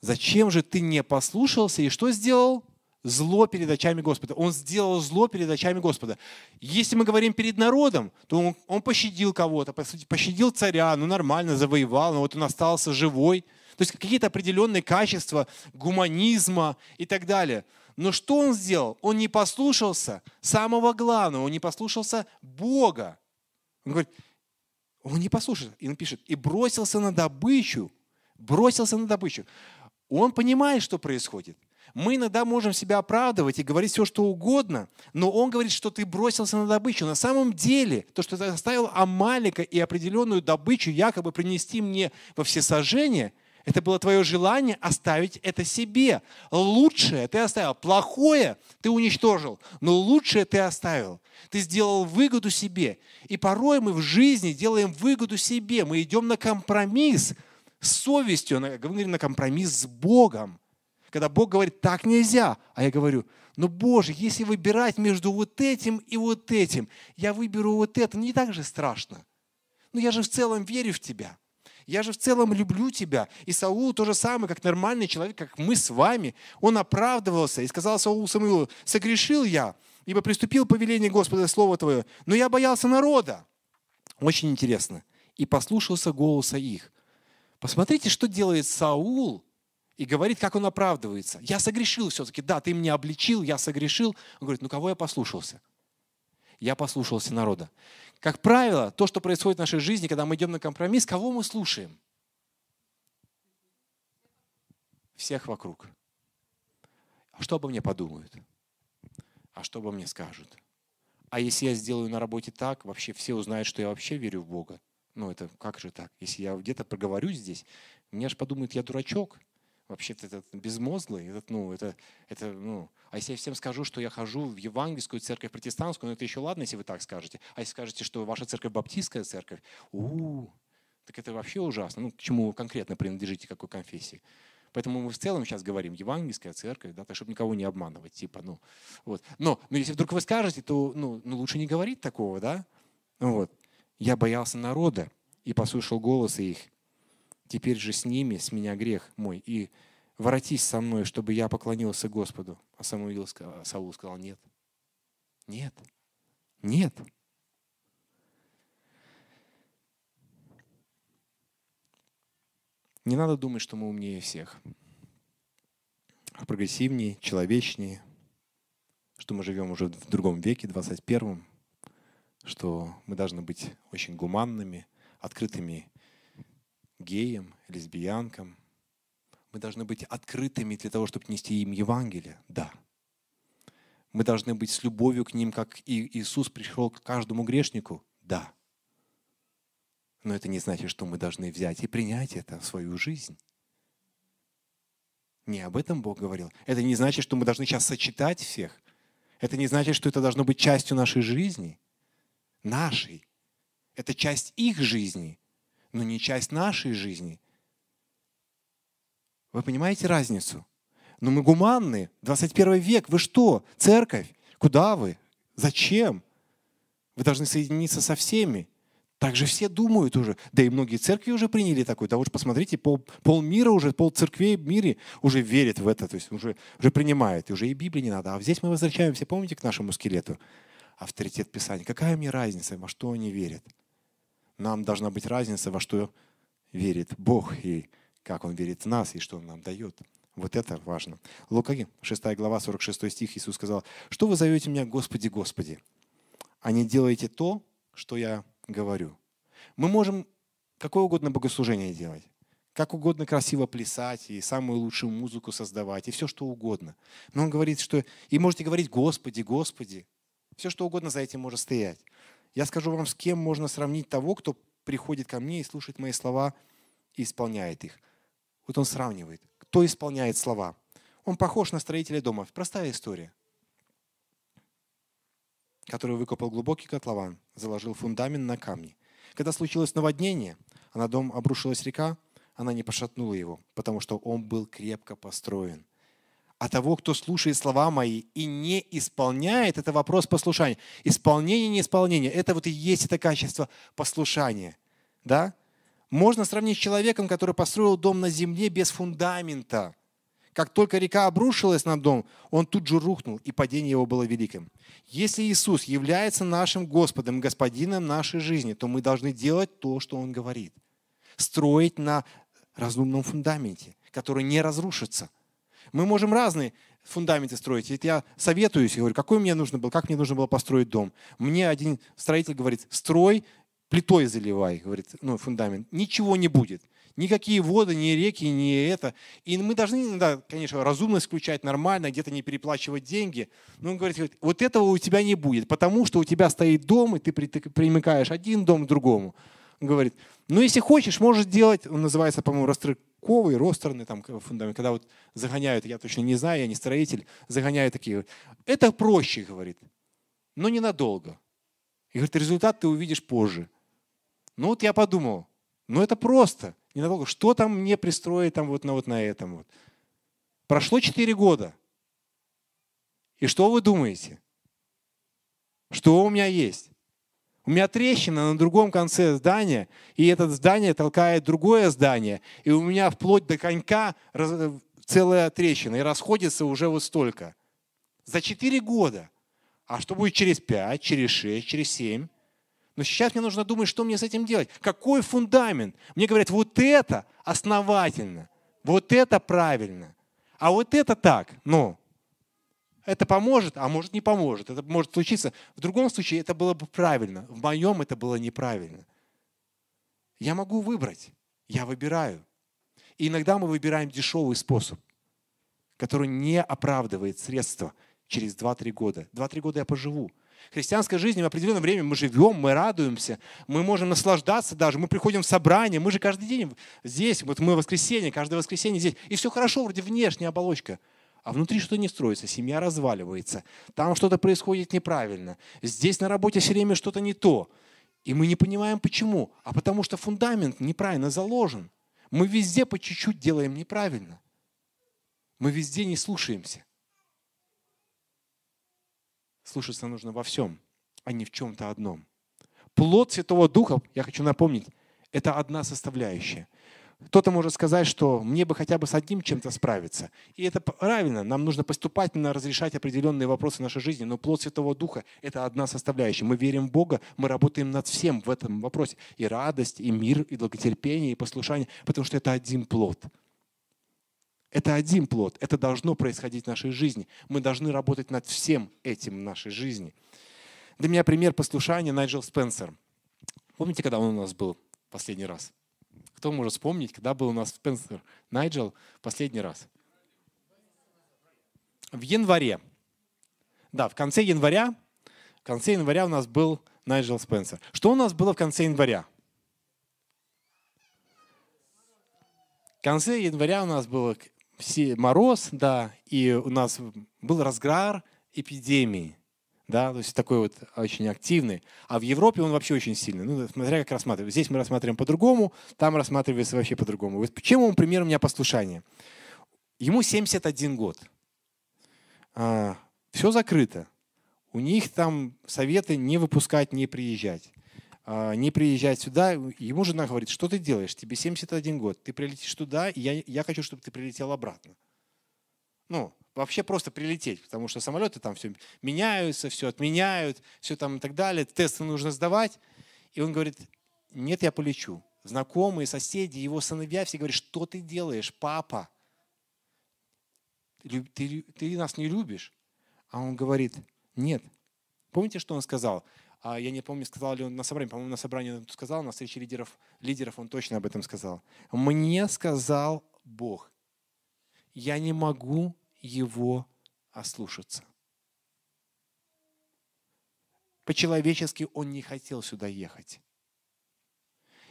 Зачем же ты не послушался и что сделал? Зло перед очами Господа. Он сделал зло перед очами Господа. Если мы говорим перед народом, то он, он пощадил кого-то, пощадил царя, ну нормально, завоевал, но вот он остался живой. То есть какие-то определенные качества гуманизма и так далее. Но что он сделал? Он не послушался самого главного, он не послушался Бога. Он говорит, он не послушался. И он пишет, и бросился на добычу. Бросился на добычу. Он понимает, что происходит. Мы иногда можем себя оправдывать и говорить все, что угодно, но он говорит, что ты бросился на добычу. На самом деле, то, что ты оставил Амалика и определенную добычу якобы принести мне во всесожжение, это было твое желание оставить это себе. Лучшее ты оставил, плохое ты уничтожил, но лучшее ты оставил. Ты сделал выгоду себе. И порой мы в жизни делаем выгоду себе. Мы идем на компромисс с совестью, мы на компромисс с Богом. Когда Бог говорит, так нельзя, а я говорю, ну Боже, если выбирать между вот этим и вот этим, я выберу вот это, ну не так же страшно. Ну я же в целом верю в Тебя. Я же в целом люблю тебя. И Саул то же самое, как нормальный человек, как мы с вами. Он оправдывался и сказал Саулу Самуилу, согрешил я, ибо приступил повеление Господа Слово Твое, но я боялся народа. Очень интересно. И послушался голоса их. Посмотрите, что делает Саул, и говорит, как он оправдывается. Я согрешил все-таки. Да, ты меня обличил, я согрешил. Он говорит, ну кого я послушался? Я послушался народа. Как правило, то, что происходит в нашей жизни, когда мы идем на компромисс, кого мы слушаем? Всех вокруг. А что обо мне подумают? А что обо мне скажут? А если я сделаю на работе так, вообще все узнают, что я вообще верю в Бога. Ну, это как же так? Если я где-то проговорю здесь, мне же подумают, я дурачок. Вообще-то этот безмозглый, этот, ну, это, это, ну, а если я всем скажу, что я хожу в евангельскую церковь протестантскую, ну, это еще ладно, если вы так скажете. А если скажете, что ваша церковь баптистская церковь, у, так это вообще ужасно. Ну, к чему вы конкретно принадлежите, какой конфессии? Поэтому мы в целом сейчас говорим евангельская церковь, да, так чтобы никого не обманывать, типа, ну, вот. Но, но если вдруг вы скажете, то, ну, ну лучше не говорить такого, да? Вот. Я боялся народа и послушал голоса их. Теперь же с ними, с меня грех мой, и воротись со мной, чтобы я поклонился Господу. А Самуил, Саул сказал, нет, нет, нет. Не надо думать, что мы умнее всех, а прогрессивнее, человечнее, что мы живем уже в другом веке, 21-м, что мы должны быть очень гуманными, открытыми геям, лесбиянкам. Мы должны быть открытыми для того, чтобы нести им Евангелие. Да. Мы должны быть с любовью к ним, как и Иисус пришел к каждому грешнику. Да. Но это не значит, что мы должны взять и принять это в свою жизнь. Не об этом Бог говорил. Это не значит, что мы должны сейчас сочетать всех. Это не значит, что это должно быть частью нашей жизни. Нашей. Это часть их жизни, но не часть нашей жизни. Вы понимаете разницу? Но мы гуманны. 21 век. Вы что? Церковь? Куда вы? Зачем? Вы должны соединиться со всеми. Так же все думают уже. Да и многие церкви уже приняли такой. Да вот посмотрите, пол, пол мира уже, пол церквей в мире уже верит в это, то есть уже, уже принимает. И уже и Библии не надо. А здесь мы возвращаемся, помните, к нашему скелету? Авторитет Писания. Какая мне разница, во что они верят? Нам должна быть разница, во что верит Бог и как Он верит в нас и что Он нам дает. Вот это важно. Лука, 6 глава, 46 стих, Иисус сказал, «Что вы зовете меня, Господи, Господи, а не делаете то, что я говорю. Мы можем какое угодно богослужение делать, как угодно красиво плясать и самую лучшую музыку создавать, и все что угодно. Но он говорит, что и можете говорить «Господи, Господи». Все что угодно за этим может стоять. Я скажу вам, с кем можно сравнить того, кто приходит ко мне и слушает мои слова и исполняет их. Вот он сравнивает. Кто исполняет слова? Он похож на строителя дома. Простая история который выкопал глубокий котлован, заложил фундамент на камни. Когда случилось наводнение, а на дом обрушилась река, она не пошатнула его, потому что он был крепко построен. А того, кто слушает слова мои и не исполняет, это вопрос послушания. Исполнение, неисполнение – это вот и есть это качество послушания. Да? Можно сравнить с человеком, который построил дом на земле без фундамента. Как только река обрушилась на дом, он тут же рухнул, и падение его было великим. Если Иисус является нашим Господом, Господином нашей жизни, то мы должны делать то, что Он говорит. Строить на разумном фундаменте, который не разрушится. Мы можем разные фундаменты строить. Это я советуюсь, я говорю, какой мне нужно было, как мне нужно было построить дом. Мне один строитель говорит, строй, плитой заливай, говорит, ну, фундамент. Ничего не будет. Никакие воды, ни реки, ни это. И мы должны иногда, конечно, разумно исключать нормально, где-то не переплачивать деньги. Но он говорит, вот этого у тебя не будет, потому что у тебя стоит дом, и ты примыкаешь один дом к другому. Он говорит, ну если хочешь, можешь делать, он называется, по-моему, растрыковый, ростерный там фундамент, когда вот загоняют, я точно не знаю, я не строитель, загоняют такие. Это проще, говорит, но ненадолго. И говорит, результат ты увидишь позже. Ну вот я подумал, ну это просто ненадолго. Что там мне пристроить там вот на, вот на этом вот? Прошло 4 года. И что вы думаете? Что у меня есть? У меня трещина на другом конце здания, и это здание толкает другое здание, и у меня вплоть до конька целая трещина, и расходится уже вот столько. За 4 года. А что будет через 5, через 6, через 7? Но сейчас мне нужно думать, что мне с этим делать. Какой фундамент? Мне говорят, вот это основательно, вот это правильно, а вот это так. Ну, это поможет, а может не поможет. Это может случиться. В другом случае это было бы правильно. В моем это было неправильно. Я могу выбрать. Я выбираю. И иногда мы выбираем дешевый способ, который не оправдывает средства через 2-3 года. 2-3 года я поживу христианской жизни в определенное время мы живем, мы радуемся, мы можем наслаждаться даже, мы приходим в собрание, мы же каждый день здесь, вот мы воскресенье, каждое воскресенье здесь, и все хорошо, вроде внешняя оболочка. А внутри что-то не строится, семья разваливается, там что-то происходит неправильно, здесь на работе все время что-то не то. И мы не понимаем почему. А потому что фундамент неправильно заложен. Мы везде по чуть-чуть делаем неправильно. Мы везде не слушаемся. Слушаться нужно во всем, а не в чем-то одном. Плод Святого Духа, я хочу напомнить, это одна составляющая. Кто-то может сказать, что мне бы хотя бы с одним чем-то справиться. И это правильно. Нам нужно поступательно разрешать определенные вопросы нашей жизни. Но плод Святого Духа – это одна составляющая. Мы верим в Бога, мы работаем над всем в этом вопросе. И радость, и мир, и долготерпение, и послушание. Потому что это один плод – это один плод. Это должно происходить в нашей жизни. Мы должны работать над всем этим в нашей жизни. Для меня пример послушания Найджел Спенсер. Помните, когда он у нас был последний раз? Кто может вспомнить, когда был у нас Спенсер Найджел последний раз? В январе. Да, в конце января, в конце января у нас был Найджел Спенсер. Что у нас было в конце января? В конце января у нас все, мороз, да, и у нас был разгар эпидемии, да, то есть такой вот очень активный. А в Европе он вообще очень сильный. Ну, смотря как рассматривать. Здесь мы рассматриваем по-другому, там рассматривается вообще по-другому. Вот чем он пример у меня послушания? Ему 71 год. А, все закрыто. У них там советы не выпускать, не приезжать. А, не приезжать сюда. Ему жена говорит, что ты делаешь? Тебе 71 год. Ты прилетишь туда, и я, я хочу, чтобы ты прилетел обратно. Ну, вообще просто прилететь, потому что самолеты там все меняются, все отменяют, все там и так далее. Тесты нужно сдавать. И он говорит, нет, я полечу. Знакомые, соседи, его сыновья все говорят, что ты делаешь, папа? Ты, ты, ты нас не любишь? А он говорит, нет. Помните, что он сказал? А я не помню, сказал ли он на собрании, по-моему, на собрании он сказал, на встрече лидеров, лидеров он точно об этом сказал. Мне сказал Бог, я не могу его ослушаться. По-человечески он не хотел сюда ехать.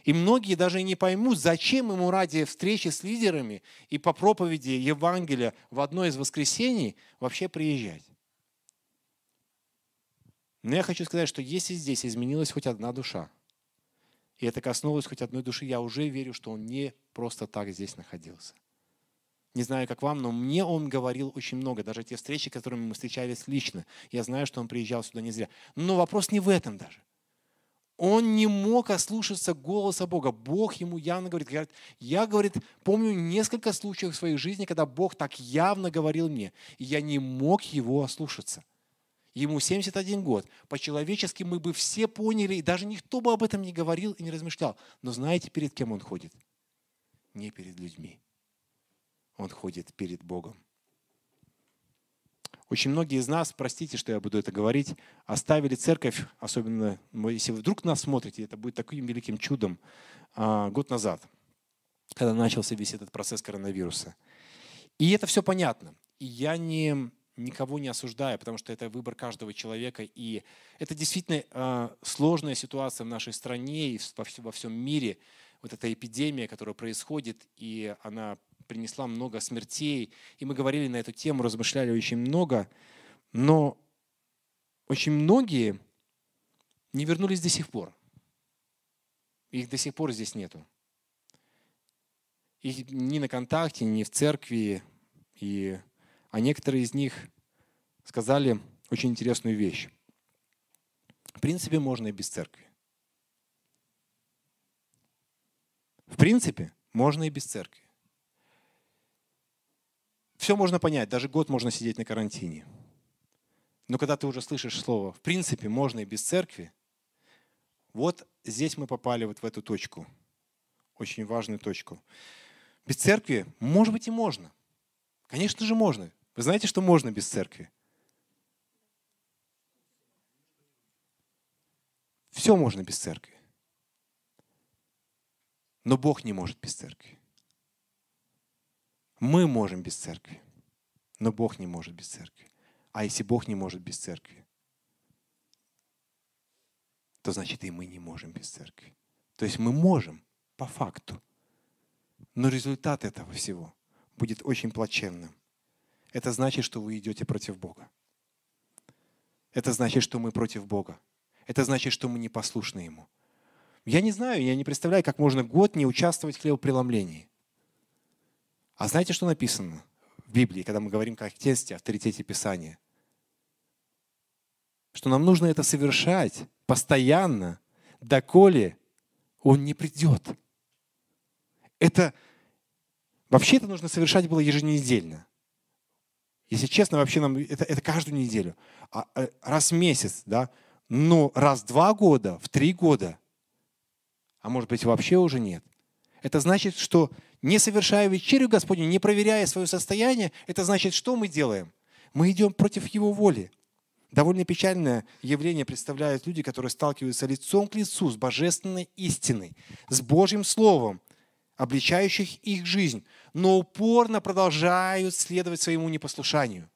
И многие даже не поймут, зачем ему ради встречи с лидерами и по проповеди Евангелия в одно из воскресений вообще приезжать. Но я хочу сказать, что если здесь изменилась хоть одна душа, и это коснулось хоть одной души, я уже верю, что он не просто так здесь находился. Не знаю, как вам, но мне он говорил очень много. Даже те встречи, которыми мы встречались лично. Я знаю, что он приезжал сюда не зря. Но вопрос не в этом даже. Он не мог ослушаться голоса Бога. Бог ему явно говорит. говорит я, говорит, помню несколько случаев в своей жизни, когда Бог так явно говорил мне, и я не мог его ослушаться. Ему 71 год. По-человечески мы бы все поняли, и даже никто бы об этом не говорил и не размышлял. Но знаете, перед кем он ходит? Не перед людьми. Он ходит перед Богом. Очень многие из нас, простите, что я буду это говорить, оставили церковь, особенно если вы вдруг нас смотрите, это будет таким великим чудом, а, год назад, когда начался весь этот процесс коронавируса. И это все понятно. И я не никого не осуждаю, потому что это выбор каждого человека. И это действительно э, сложная ситуация в нашей стране и во всем мире. Вот эта эпидемия, которая происходит, и она принесла много смертей. И мы говорили на эту тему, размышляли очень много. Но очень многие не вернулись до сих пор. Их до сих пор здесь нету. Их ни на контакте, ни в церкви. И а некоторые из них сказали очень интересную вещь. В принципе, можно и без церкви. В принципе, можно и без церкви. Все можно понять, даже год можно сидеть на карантине. Но когда ты уже слышишь слово «в принципе, можно и без церкви», Вот здесь мы попали вот в эту точку, очень важную точку. Без церкви, может быть, и можно. Конечно же, можно. Вы знаете, что можно без церкви? Все можно без церкви. Но Бог не может без церкви. Мы можем без церкви, но Бог не может без церкви. А если Бог не может без церкви, то значит и мы не можем без церкви. То есть мы можем по факту, но результат этого всего будет очень плачевным. Это значит, что вы идете против Бога. Это значит, что мы против Бога. Это значит, что мы не послушны Ему. Я не знаю, я не представляю, как можно год не участвовать в хлебопреломлении. А знаете, что написано в Библии, когда мы говорим как тесте, авторитете Писания? Что нам нужно это совершать постоянно, доколе Он не придет. Это вообще это нужно совершать было еженедельно. Если честно, вообще нам это, это каждую неделю. А, а, раз в месяц, да, но раз в два года, в три года, а может быть вообще уже нет. Это значит, что не совершая вечерю Господню, не проверяя свое состояние, это значит, что мы делаем? Мы идем против Его воли. Довольно печальное явление представляют люди, которые сталкиваются лицом к лицу с божественной истиной, с Божьим Словом, обличающих их жизнь, но упорно продолжают следовать своему непослушанию.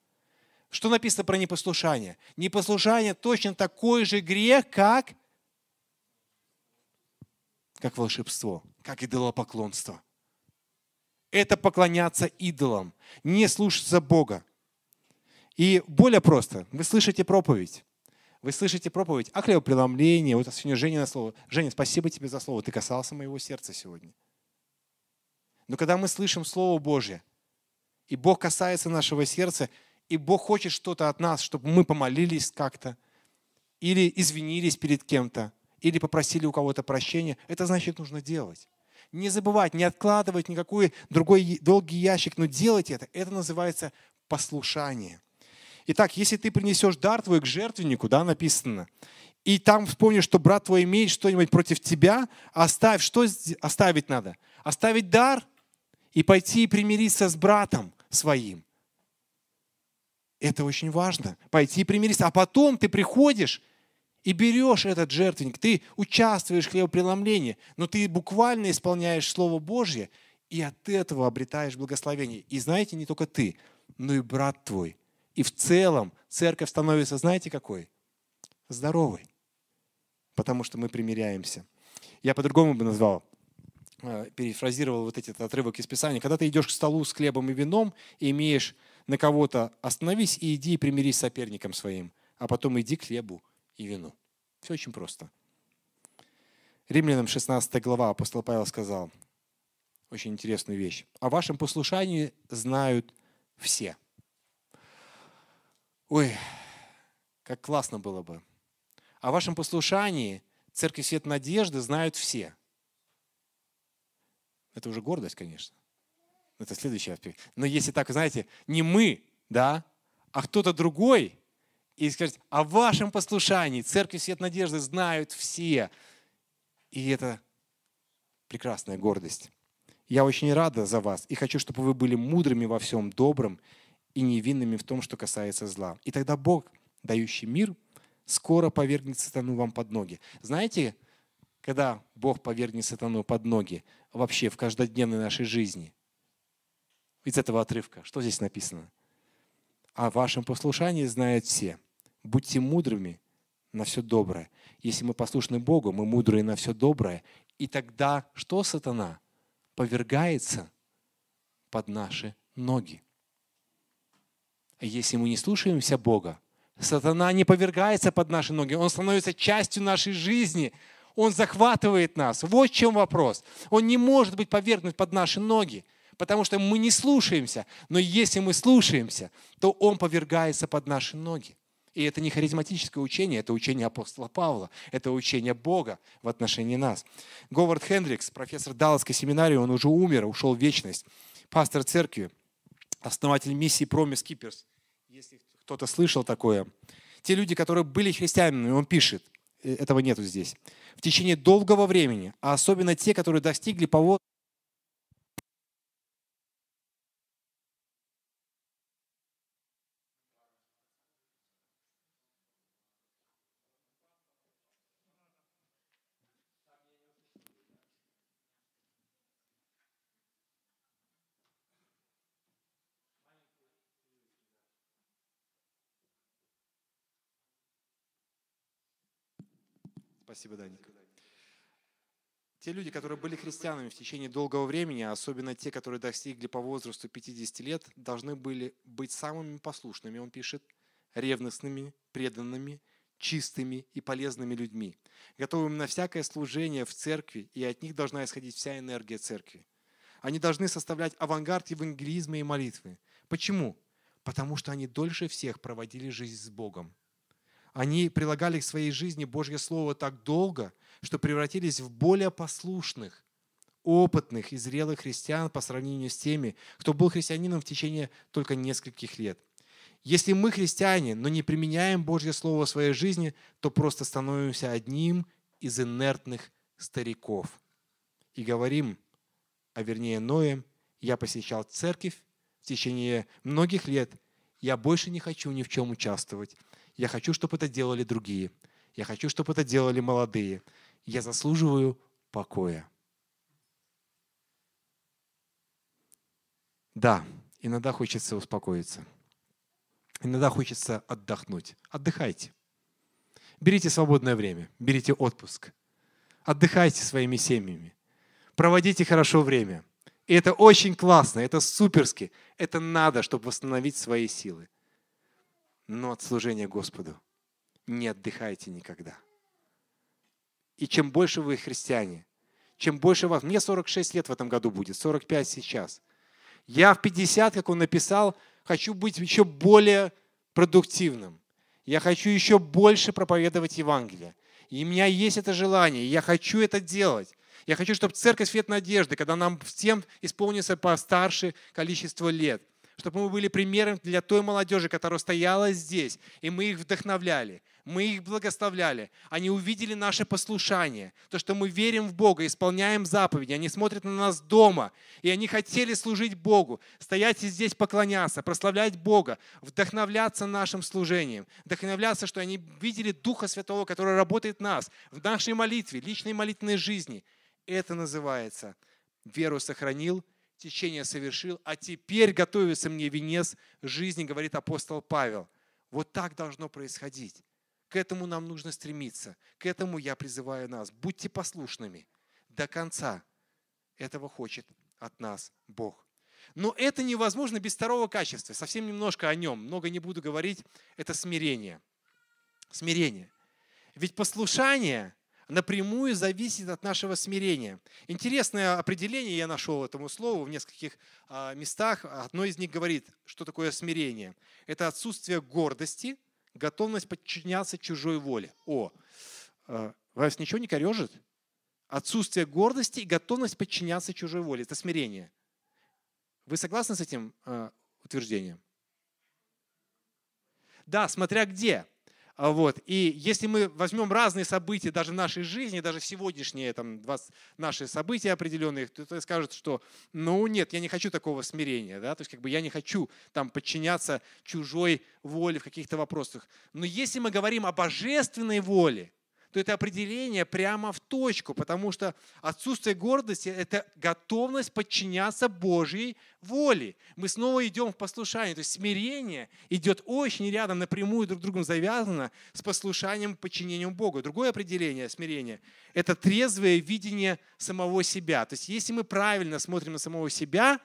Что написано про непослушание? Непослушание точно такой же грех, как, как волшебство, как идолопоклонство. Это поклоняться идолам, не слушаться Бога. И более просто, вы слышите проповедь. Вы слышите проповедь о хлебопреломлении, вот сегодня Женя на слово. Женя, спасибо тебе за слово, ты касался моего сердца сегодня. Но когда мы слышим Слово Божье, и Бог касается нашего сердца, и Бог хочет что-то от нас, чтобы мы помолились как-то, или извинились перед кем-то, или попросили у кого-то прощения, это значит нужно делать. Не забывать, не откладывать никакой другой долгий ящик, но делать это. Это называется послушание. Итак, если ты принесешь дар твой к жертвеннику, да, написано, и там вспомнишь, что брат твой имеет что-нибудь против тебя, оставь, что оставить надо? Оставить дар и пойти и примириться с братом своим. Это очень важно. Пойти и примириться. А потом ты приходишь и берешь этот жертвенник. Ты участвуешь в хлебопреломлении, но ты буквально исполняешь Слово Божье, и от этого обретаешь благословение. И знаете, не только ты, но и брат твой. И в целом церковь становится, знаете, какой? Здоровой. Потому что мы примиряемся. Я по-другому бы назвал. Э, перефразировал вот этот отрывок из Писания, когда ты идешь к столу с хлебом и вином и имеешь на кого-то, остановись и иди и примирись с соперником своим, а потом иди к хлебу и вину. Все очень просто. Римлянам 16 глава апостол Павел сказал очень интересную вещь. О вашем послушании знают все. Ой, как классно было бы. О вашем послушании Церковь Свет Надежды знают все – это уже гордость, конечно. Это следующий аспект. Но если так, знаете, не мы, да, а кто-то другой, и скажет, о вашем послушании Церковь Свет Надежды знают все. И это прекрасная гордость. Я очень рада за вас и хочу, чтобы вы были мудрыми во всем добром и невинными в том, что касается зла. И тогда Бог, дающий мир, скоро повергнет сатану вам под ноги. Знаете, когда Бог повергнет сатану под ноги вообще в каждодневной нашей жизни. Из этого отрывка, что здесь написано? О вашем послушании знают все. Будьте мудрыми на все доброе. Если мы послушны Богу, мы мудрые на все доброе. И тогда что сатана? Повергается под наши ноги. Если мы не слушаемся Бога, сатана не повергается под наши ноги, он становится частью нашей жизни. Он захватывает нас. Вот в чем вопрос. Он не может быть повергнут под наши ноги, потому что мы не слушаемся. Но если мы слушаемся, то Он повергается под наши ноги. И это не харизматическое учение, это учение апостола Павла, это учение Бога в отношении нас. Говард Хендрикс, профессор Далласской семинарии, он уже умер, ушел в вечность. Пастор церкви, основатель миссии Promise Keepers. Если кто-то слышал такое. Те люди, которые были христианами, он пишет, э, этого нету здесь. в течение долгого времени, а особенно те, которые достигли по Спасибо, Даник. Те люди, которые были христианами в течение долгого времени, особенно те, которые достигли по возрасту 50 лет, должны были быть самыми послушными, он пишет, ревностными, преданными, чистыми и полезными людьми, готовыми на всякое служение в церкви, и от них должна исходить вся энергия церкви. Они должны составлять авангард евангелизма и молитвы. Почему? Потому что они дольше всех проводили жизнь с Богом. Они прилагали к своей жизни Божье Слово так долго, что превратились в более послушных, опытных и зрелых христиан по сравнению с теми, кто был христианином в течение только нескольких лет. Если мы христиане, но не применяем Божье Слово в своей жизни, то просто становимся одним из инертных стариков. И говорим, а вернее Ноем, я посещал церковь в течение многих лет, я больше не хочу ни в чем участвовать. Я хочу, чтобы это делали другие. Я хочу, чтобы это делали молодые. Я заслуживаю покоя. Да, иногда хочется успокоиться. Иногда хочется отдохнуть. Отдыхайте. Берите свободное время, берите отпуск. Отдыхайте своими семьями. Проводите хорошо время. И это очень классно, это суперски. Это надо, чтобы восстановить свои силы но от служения Господу не отдыхайте никогда. И чем больше вы христиане, чем больше вас, мне 46 лет в этом году будет, 45 сейчас. Я в 50, как он написал, хочу быть еще более продуктивным. Я хочу еще больше проповедовать Евангелие. И у меня есть это желание, и я хочу это делать. Я хочу, чтобы церковь Свет Надежды, когда нам всем исполнится по старше количество лет, чтобы мы были примером для той молодежи, которая стояла здесь, и мы их вдохновляли, мы их благословляли. Они увидели наше послушание, то, что мы верим в Бога, исполняем заповеди. Они смотрят на нас дома, и они хотели служить Богу, стоять здесь, поклоняться, прославлять Бога, вдохновляться нашим служением, вдохновляться, что они видели Духа Святого, который работает в нас, в нашей молитве, личной молитвенной жизни. Это называется «веру сохранил, течение совершил, а теперь готовится мне венец жизни, говорит апостол Павел. Вот так должно происходить. К этому нам нужно стремиться. К этому я призываю нас. Будьте послушными до конца. Этого хочет от нас Бог. Но это невозможно без второго качества. Совсем немножко о нем. Много не буду говорить. Это смирение. Смирение. Ведь послушание напрямую зависит от нашего смирения. Интересное определение я нашел этому слову в нескольких а, местах. Одно из них говорит, что такое смирение. Это отсутствие гордости, готовность подчиняться чужой воле. О, а, вас ничего не корежит? Отсутствие гордости и готовность подчиняться чужой воле. Это смирение. Вы согласны с этим а, утверждением? Да, смотря где. А вот. И если мы возьмем разные события даже нашей жизни, даже сегодняшние там, 20, наши события определенные, то кто скажет, что ну нет, я не хочу такого смирения. Да? То есть как бы я не хочу там, подчиняться чужой воле в каких-то вопросах. Но если мы говорим о божественной воле, то это определение прямо в точку, потому что отсутствие гордости – это готовность подчиняться Божьей воле. Мы снова идем в послушание, то есть смирение идет очень рядом, напрямую друг с другом завязано с послушанием, подчинением Богу. Другое определение смирения – это трезвое видение самого себя. То есть если мы правильно смотрим на самого себя,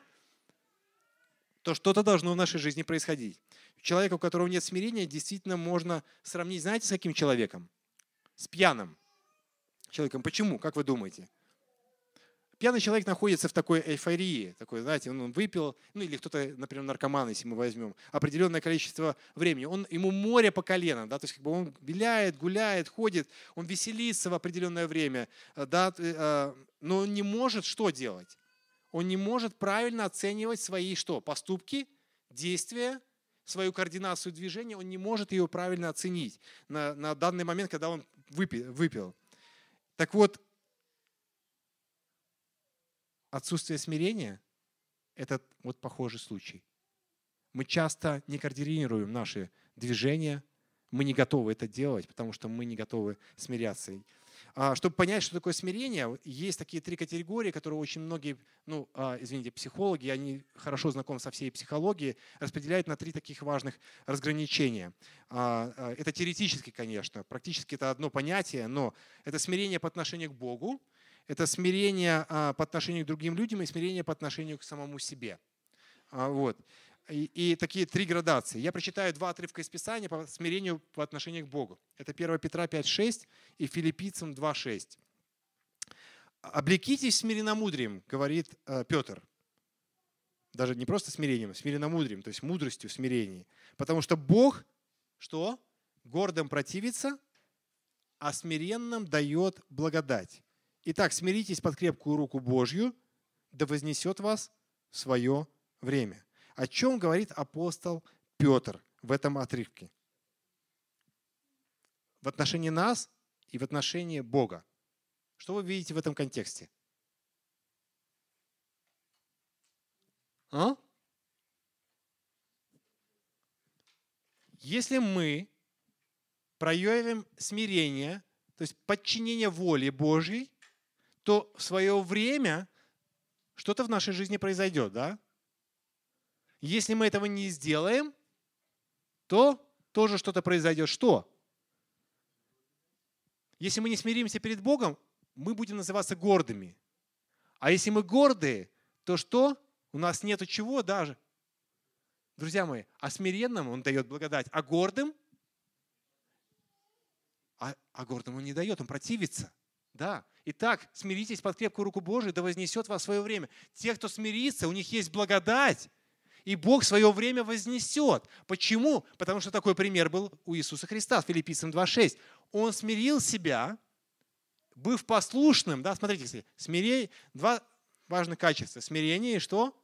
то что-то должно в нашей жизни происходить. Человека, у которого нет смирения, действительно можно сравнить, знаете, с каким человеком? С пьяным человеком. Почему? Как вы думаете? Пьяный человек находится в такой эйфории, такой, знаете, он выпил, ну или кто-то, например, наркоман, если мы возьмем, определенное количество времени. Он, ему море по колено, да, то есть как бы он виляет, гуляет, ходит, он веселится в определенное время, да, э, но он не может что делать? Он не может правильно оценивать свои что? Поступки, действия, свою координацию движения, он не может ее правильно оценить на, на данный момент, когда он выпил. Так вот, отсутствие смирения – это вот похожий случай. Мы часто не координируем наши движения, мы не готовы это делать, потому что мы не готовы смиряться. А, чтобы понять, что такое смирение, есть такие три категории, которые очень многие, ну, а, извините, психологи, они хорошо знакомы со всей психологией, распределяют на три таких важных разграничения. А, это теоретически, конечно, практически это одно понятие, но это смирение по отношению к Богу, это смирение по отношению к другим людям и смирение по отношению к самому себе. Вот и, и такие три градации. Я прочитаю два отрывка из Писания по смирению по отношению к Богу. Это 1 Петра 5.6 и Филиппийцам 2.6. «Облекитесь смиренномудрием», говорит э, Петр. Даже не просто смирением, смиренномудрием, то есть мудростью в смирении. Потому что Бог, что? Гордым противится, а смиренным дает благодать. Итак, смиритесь под крепкую руку Божью, да вознесет вас свое время. О чем говорит апостол Петр в этом отрывке? В отношении нас и в отношении Бога. Что вы видите в этом контексте? А? Если мы проявим смирение, то есть подчинение воле Божьей, то в свое время что-то в нашей жизни произойдет, да? Если мы этого не сделаем, то тоже что-то произойдет. Что? Если мы не смиримся перед Богом, мы будем называться гордыми. А если мы гордые, то что? У нас нету чего даже. Друзья мои, а смиренным Он дает благодать, а гордым? А, а гордым Он не дает, Он противится. Да. Итак, смиритесь под крепкую руку Божию, да вознесет вас в свое время. Те, кто смирится, у них есть благодать и Бог свое время вознесет. Почему? Потому что такой пример был у Иисуса Христа, Филиппийцам 2.6. Он смирил себя, быв послушным, да, смотрите, смирение, два важных качества. Смирение и что?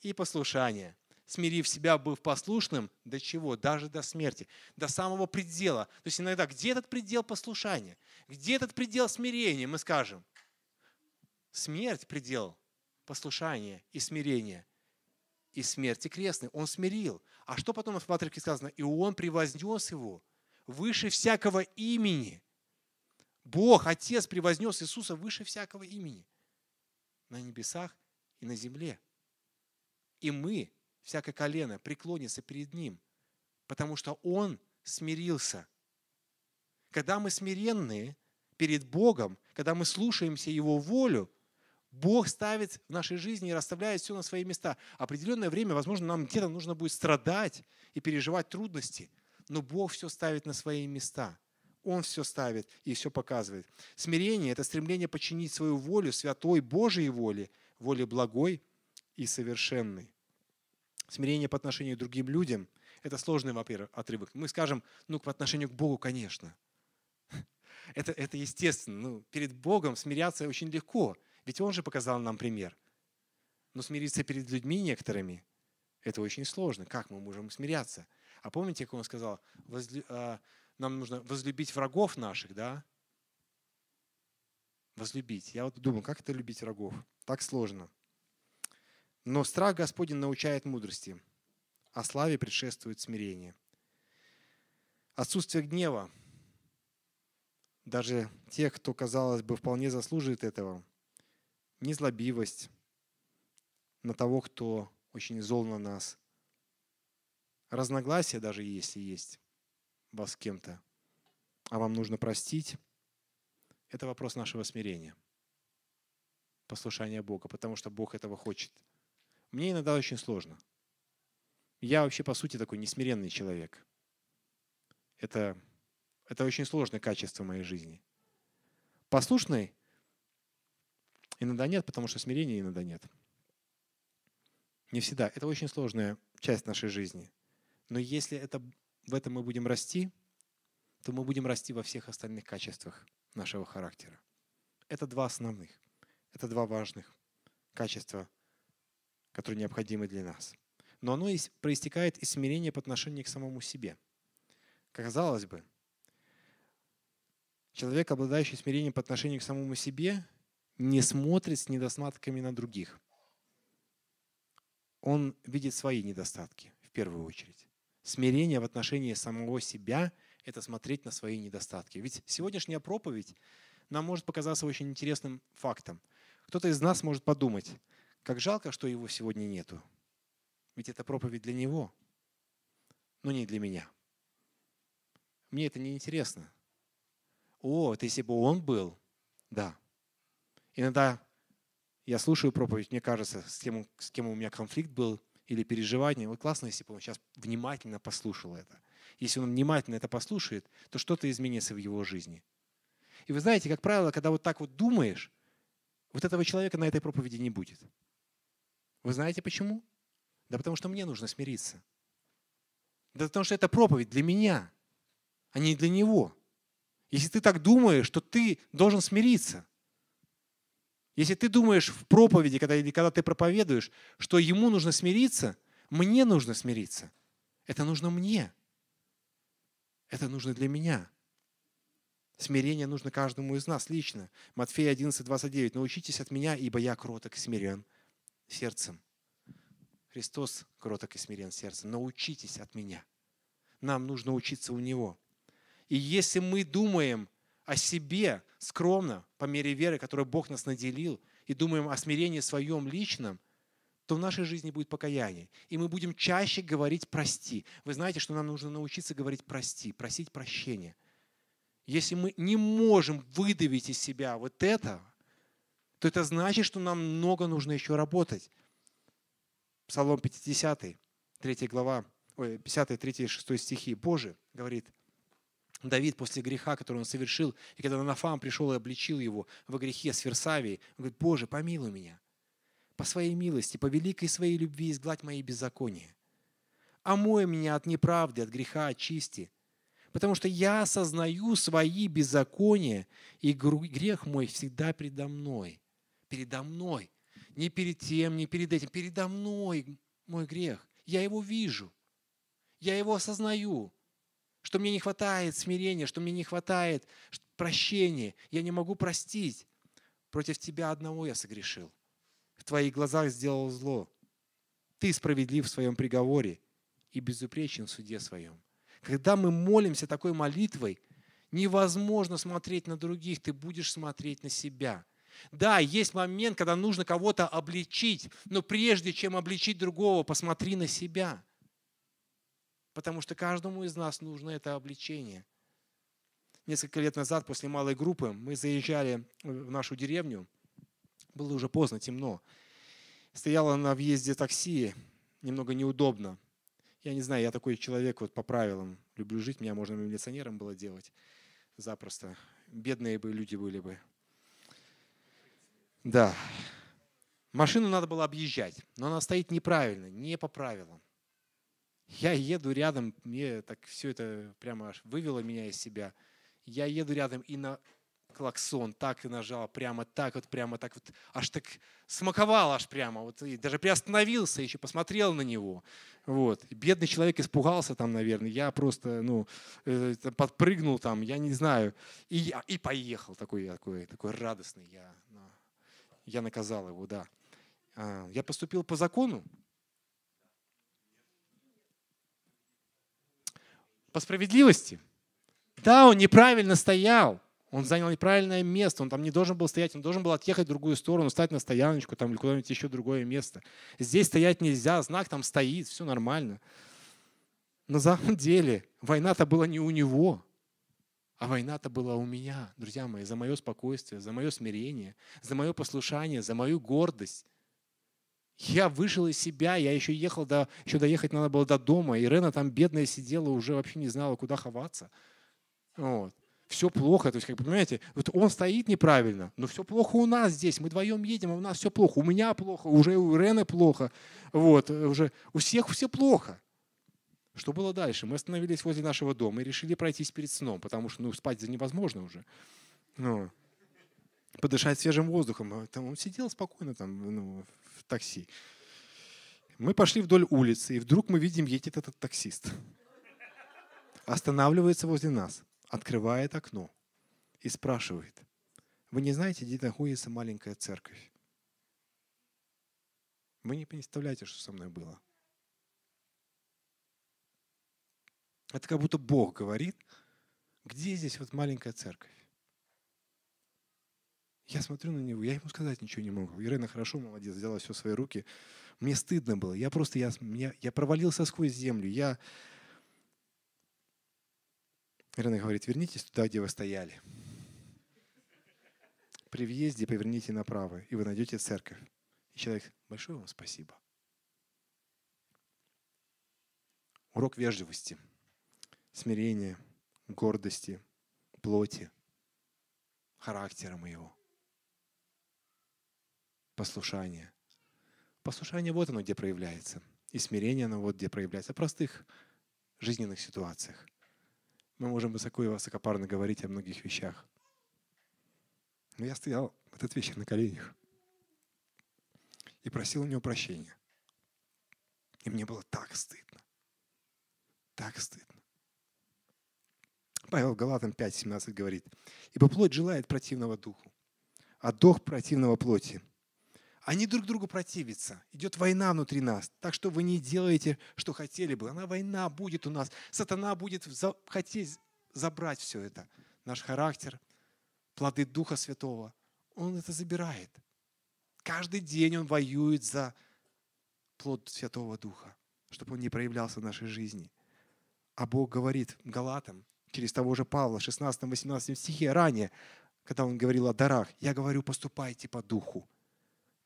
И послушание. Смирив себя, быв послушным, до чего? Даже до смерти, до самого предела. То есть иногда, где этот предел послушания? Где этот предел смирения? Мы скажем, смерть – предел послушания и смирения – и смерти крестной. Он смирил. А что потом в отрывке сказано? И он превознес его выше всякого имени. Бог, Отец, превознес Иисуса выше всякого имени на небесах и на земле. И мы, всякое колено, преклонится перед Ним, потому что Он смирился. Когда мы смиренные перед Богом, когда мы слушаемся Его волю – Бог ставит в нашей жизни и расставляет все на свои места. Определенное время, возможно, нам где-то нужно будет страдать и переживать трудности, но Бог все ставит на свои места. Он все ставит и все показывает. Смирение – это стремление подчинить свою волю святой Божьей воле, воле благой и совершенной. Смирение по отношению к другим людям – это сложный, во-первых, отрывок. Мы скажем, ну, по отношению к Богу, конечно. Это, это естественно. Ну, перед Богом смиряться очень легко – ведь Он же показал нам пример. Но смириться перед людьми некоторыми – это очень сложно. Как мы можем смиряться? А помните, как Он сказал, возлю... А, нам нужно возлюбить врагов наших, да? Возлюбить. Я вот думаю, как это любить врагов? Так сложно. Но страх Господень научает мудрости, а славе предшествует смирение. Отсутствие гнева. Даже тех, кто, казалось бы, вполне заслуживает этого, незлобивость на того, кто очень зол на нас. Разногласия даже если есть вас с кем-то, а вам нужно простить, это вопрос нашего смирения, послушания Бога, потому что Бог этого хочет. Мне иногда очень сложно. Я вообще, по сути, такой несмиренный человек. Это, это очень сложное качество моей жизни. Послушный Иногда нет, потому что смирения иногда нет. Не всегда. Это очень сложная часть нашей жизни. Но если это, в этом мы будем расти, то мы будем расти во всех остальных качествах нашего характера. Это два основных, это два важных качества, которые необходимы для нас. Но оно проистекает из смирения по отношению к самому себе. Казалось бы, Человек, обладающий смирением по отношению к самому себе, не смотрит с недостатками на других. Он видит свои недостатки в первую очередь. Смирение в отношении самого себя – это смотреть на свои недостатки. Ведь сегодняшняя проповедь нам может показаться очень интересным фактом. Кто-то из нас может подумать, как жалко, что его сегодня нету. Ведь это проповедь для него, но не для меня. Мне это не интересно. О, вот если бы он был, да. Иногда я слушаю проповедь, мне кажется, с кем, с кем у меня конфликт был или переживание. Вот классно, если бы он сейчас внимательно послушал это. Если он внимательно это послушает, то что-то изменится в его жизни. И вы знаете, как правило, когда вот так вот думаешь, вот этого человека на этой проповеди не будет. Вы знаете почему? Да потому что мне нужно смириться. Да потому что это проповедь для меня, а не для него. Если ты так думаешь, то ты должен смириться. Если ты думаешь в проповеди, когда, или когда ты проповедуешь, что ему нужно смириться, мне нужно смириться. Это нужно мне. Это нужно для меня. Смирение нужно каждому из нас лично. Матфея 11, 29. «Научитесь от меня, ибо я кроток и смирен сердцем». Христос кроток и смирен сердцем. Научитесь от меня. Нам нужно учиться у Него. И если мы думаем о себе скромно, по мере веры, которой Бог нас наделил, и думаем о смирении своем личном, то в нашей жизни будет покаяние. И мы будем чаще говорить «прости». Вы знаете, что нам нужно научиться говорить «прости», просить прощения. Если мы не можем выдавить из себя вот это, то это значит, что нам много нужно еще работать. Псалом 50, 3 глава, ой, 50, 3, 6 стихи. Боже, говорит Давид после греха, который он совершил, и когда Нафам пришел и обличил его во грехе с Версавией, он говорит, Боже, помилуй меня. По своей милости, по великой своей любви изгладь мои беззакония. Омой меня от неправды, от греха очисти. Потому что я осознаю свои беззакония, и грех мой всегда предо мной. Передо мной. Не перед тем, не перед этим. Передо мной мой грех. Я его вижу. Я его осознаю. Что мне не хватает смирения, что мне не хватает прощения. Я не могу простить. Против тебя одного я согрешил. В твоих глазах сделал зло. Ты справедлив в своем приговоре и безупречен в суде своем. Когда мы молимся такой молитвой, невозможно смотреть на других, ты будешь смотреть на себя – да, есть момент, когда нужно кого-то обличить, но прежде чем обличить другого, посмотри на себя. Потому что каждому из нас нужно это обличение. Несколько лет назад, после малой группы, мы заезжали в нашу деревню. Было уже поздно, темно. Стояло на въезде такси, немного неудобно. Я не знаю, я такой человек вот по правилам. Люблю жить, меня можно милиционером было делать запросто. Бедные бы люди были бы. Да. Машину надо было объезжать, но она стоит неправильно, не по правилам. Я еду рядом, мне так все это прямо вывело меня из себя. Я еду рядом и на клаксон так и нажал, прямо так вот, прямо так вот, аж так смаковал аж прямо, вот, и даже приостановился, еще посмотрел на него. Вот. Бедный человек испугался там, наверное, я просто, ну, э, подпрыгнул там, я не знаю, и, и поехал такой, такой, такой радостный я я наказал его, да. А, я поступил по закону. По справедливости. Да, он неправильно стоял. Он занял неправильное место, он там не должен был стоять, он должен был отъехать в другую сторону, стать на стояночку там, или куда-нибудь еще другое место. Здесь стоять нельзя, знак там стоит, все нормально. На самом деле война-то была не у него, а война-то была у меня, друзья мои, за мое спокойствие, за мое смирение, за мое послушание, за мою гордость. Я вышел из себя, я еще ехал, до, еще доехать надо было до дома. Ирена там бедная сидела, уже вообще не знала, куда ховаться. Вот. Все плохо, то есть, как понимаете, вот он стоит неправильно, но все плохо у нас здесь, мы вдвоем едем, а у нас все плохо, у меня плохо, уже у Ирены плохо, вот, уже у всех все плохо. Что было дальше? Мы остановились возле нашего дома и решили пройтись перед сном, потому что ну, спать невозможно уже. Ну, подышать свежим воздухом. А там он сидел спокойно там, ну, такси. Мы пошли вдоль улицы, и вдруг мы видим, едет этот таксист. Останавливается возле нас, открывает окно и спрашивает, вы не знаете, где находится маленькая церковь? Вы не представляете, что со мной было. Это как будто Бог говорит, где здесь вот маленькая церковь? Я смотрю на него, я ему сказать ничего не могу. Ирена хорошо, молодец, взяла все в свои руки. Мне стыдно было. Я просто, я, я, я провалился сквозь землю. Я... Ирена говорит, вернитесь туда, где вы стояли. При въезде поверните направо, и вы найдете церковь. И человек, большое вам спасибо. Урок вежливости, смирения, гордости, плоти, характера моего послушание. Послушание вот оно где проявляется. И смирение оно вот где проявляется. В простых жизненных ситуациях. Мы можем высоко и высокопарно говорить о многих вещах. Но я стоял в этот вечер на коленях и просил у него прощения. И мне было так стыдно. Так стыдно. Павел Галатам 5.17 говорит, «Ибо плоть желает противного духу, а дух противного плоти. Они друг другу противятся. Идет война внутри нас. Так что вы не делаете, что хотели бы. Она война будет у нас. Сатана будет за, хотеть забрать все это. Наш характер, плоды Духа Святого. Он это забирает. Каждый день он воюет за плод Святого Духа, чтобы он не проявлялся в нашей жизни. А Бог говорит Галатам, через того же Павла, 16-18 стихе ранее, когда он говорил о дарах, я говорю, поступайте по духу,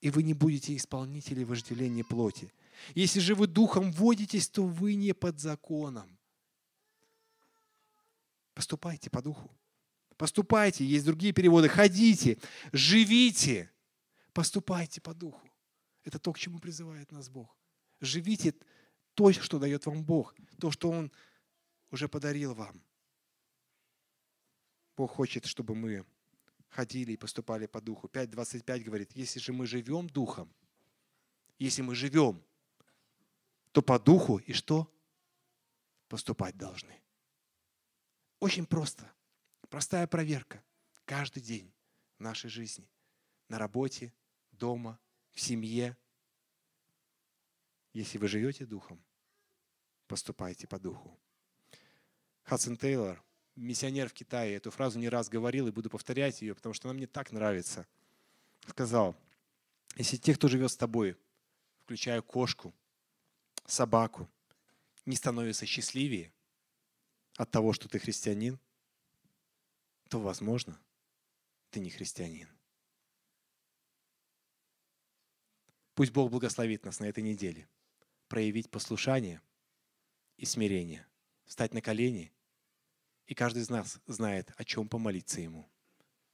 и вы не будете исполнители вожделения плоти. Если же вы духом водитесь, то вы не под законом. Поступайте по духу. Поступайте, есть другие переводы. Ходите, живите, поступайте по духу. Это то, к чему призывает нас Бог. Живите то, что дает вам Бог, то, что Он уже подарил вам. Бог хочет, чтобы мы ходили и поступали по духу. 5.25 говорит, если же мы живем духом, если мы живем, то по духу и что? Поступать должны. Очень просто. Простая проверка. Каждый день в нашей жизни. На работе, дома, в семье. Если вы живете духом, поступайте по духу. Хадсон Тейлор миссионер в Китае, эту фразу не раз говорил и буду повторять ее, потому что она мне так нравится. Сказал, если те, кто живет с тобой, включая кошку, собаку, не становятся счастливее от того, что ты христианин, то, возможно, ты не христианин. Пусть Бог благословит нас на этой неделе проявить послушание и смирение, встать на колени и каждый из нас знает, о чем помолиться Ему.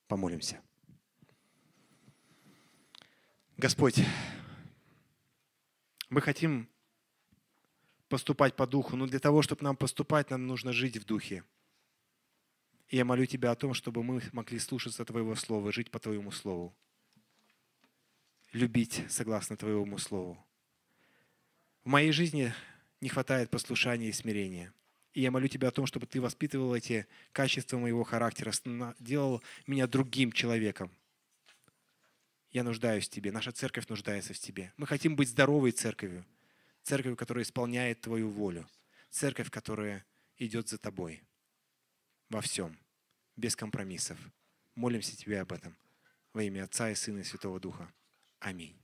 Помолимся. Господь, мы хотим поступать по духу, но для того, чтобы нам поступать, нам нужно жить в духе. И я молю Тебя о том, чтобы мы могли слушаться Твоего Слова, жить по Твоему Слову, любить согласно Твоему Слову. В моей жизни не хватает послушания и смирения – и я молю Тебя о том, чтобы Ты воспитывал эти качества моего характера, делал меня другим человеком. Я нуждаюсь в Тебе, наша церковь нуждается в Тебе. Мы хотим быть здоровой церковью, церковью, которая исполняет Твою волю, церковь, которая идет за Тобой во всем, без компромиссов. Молимся Тебе об этом во имя Отца и Сына и Святого Духа. Аминь.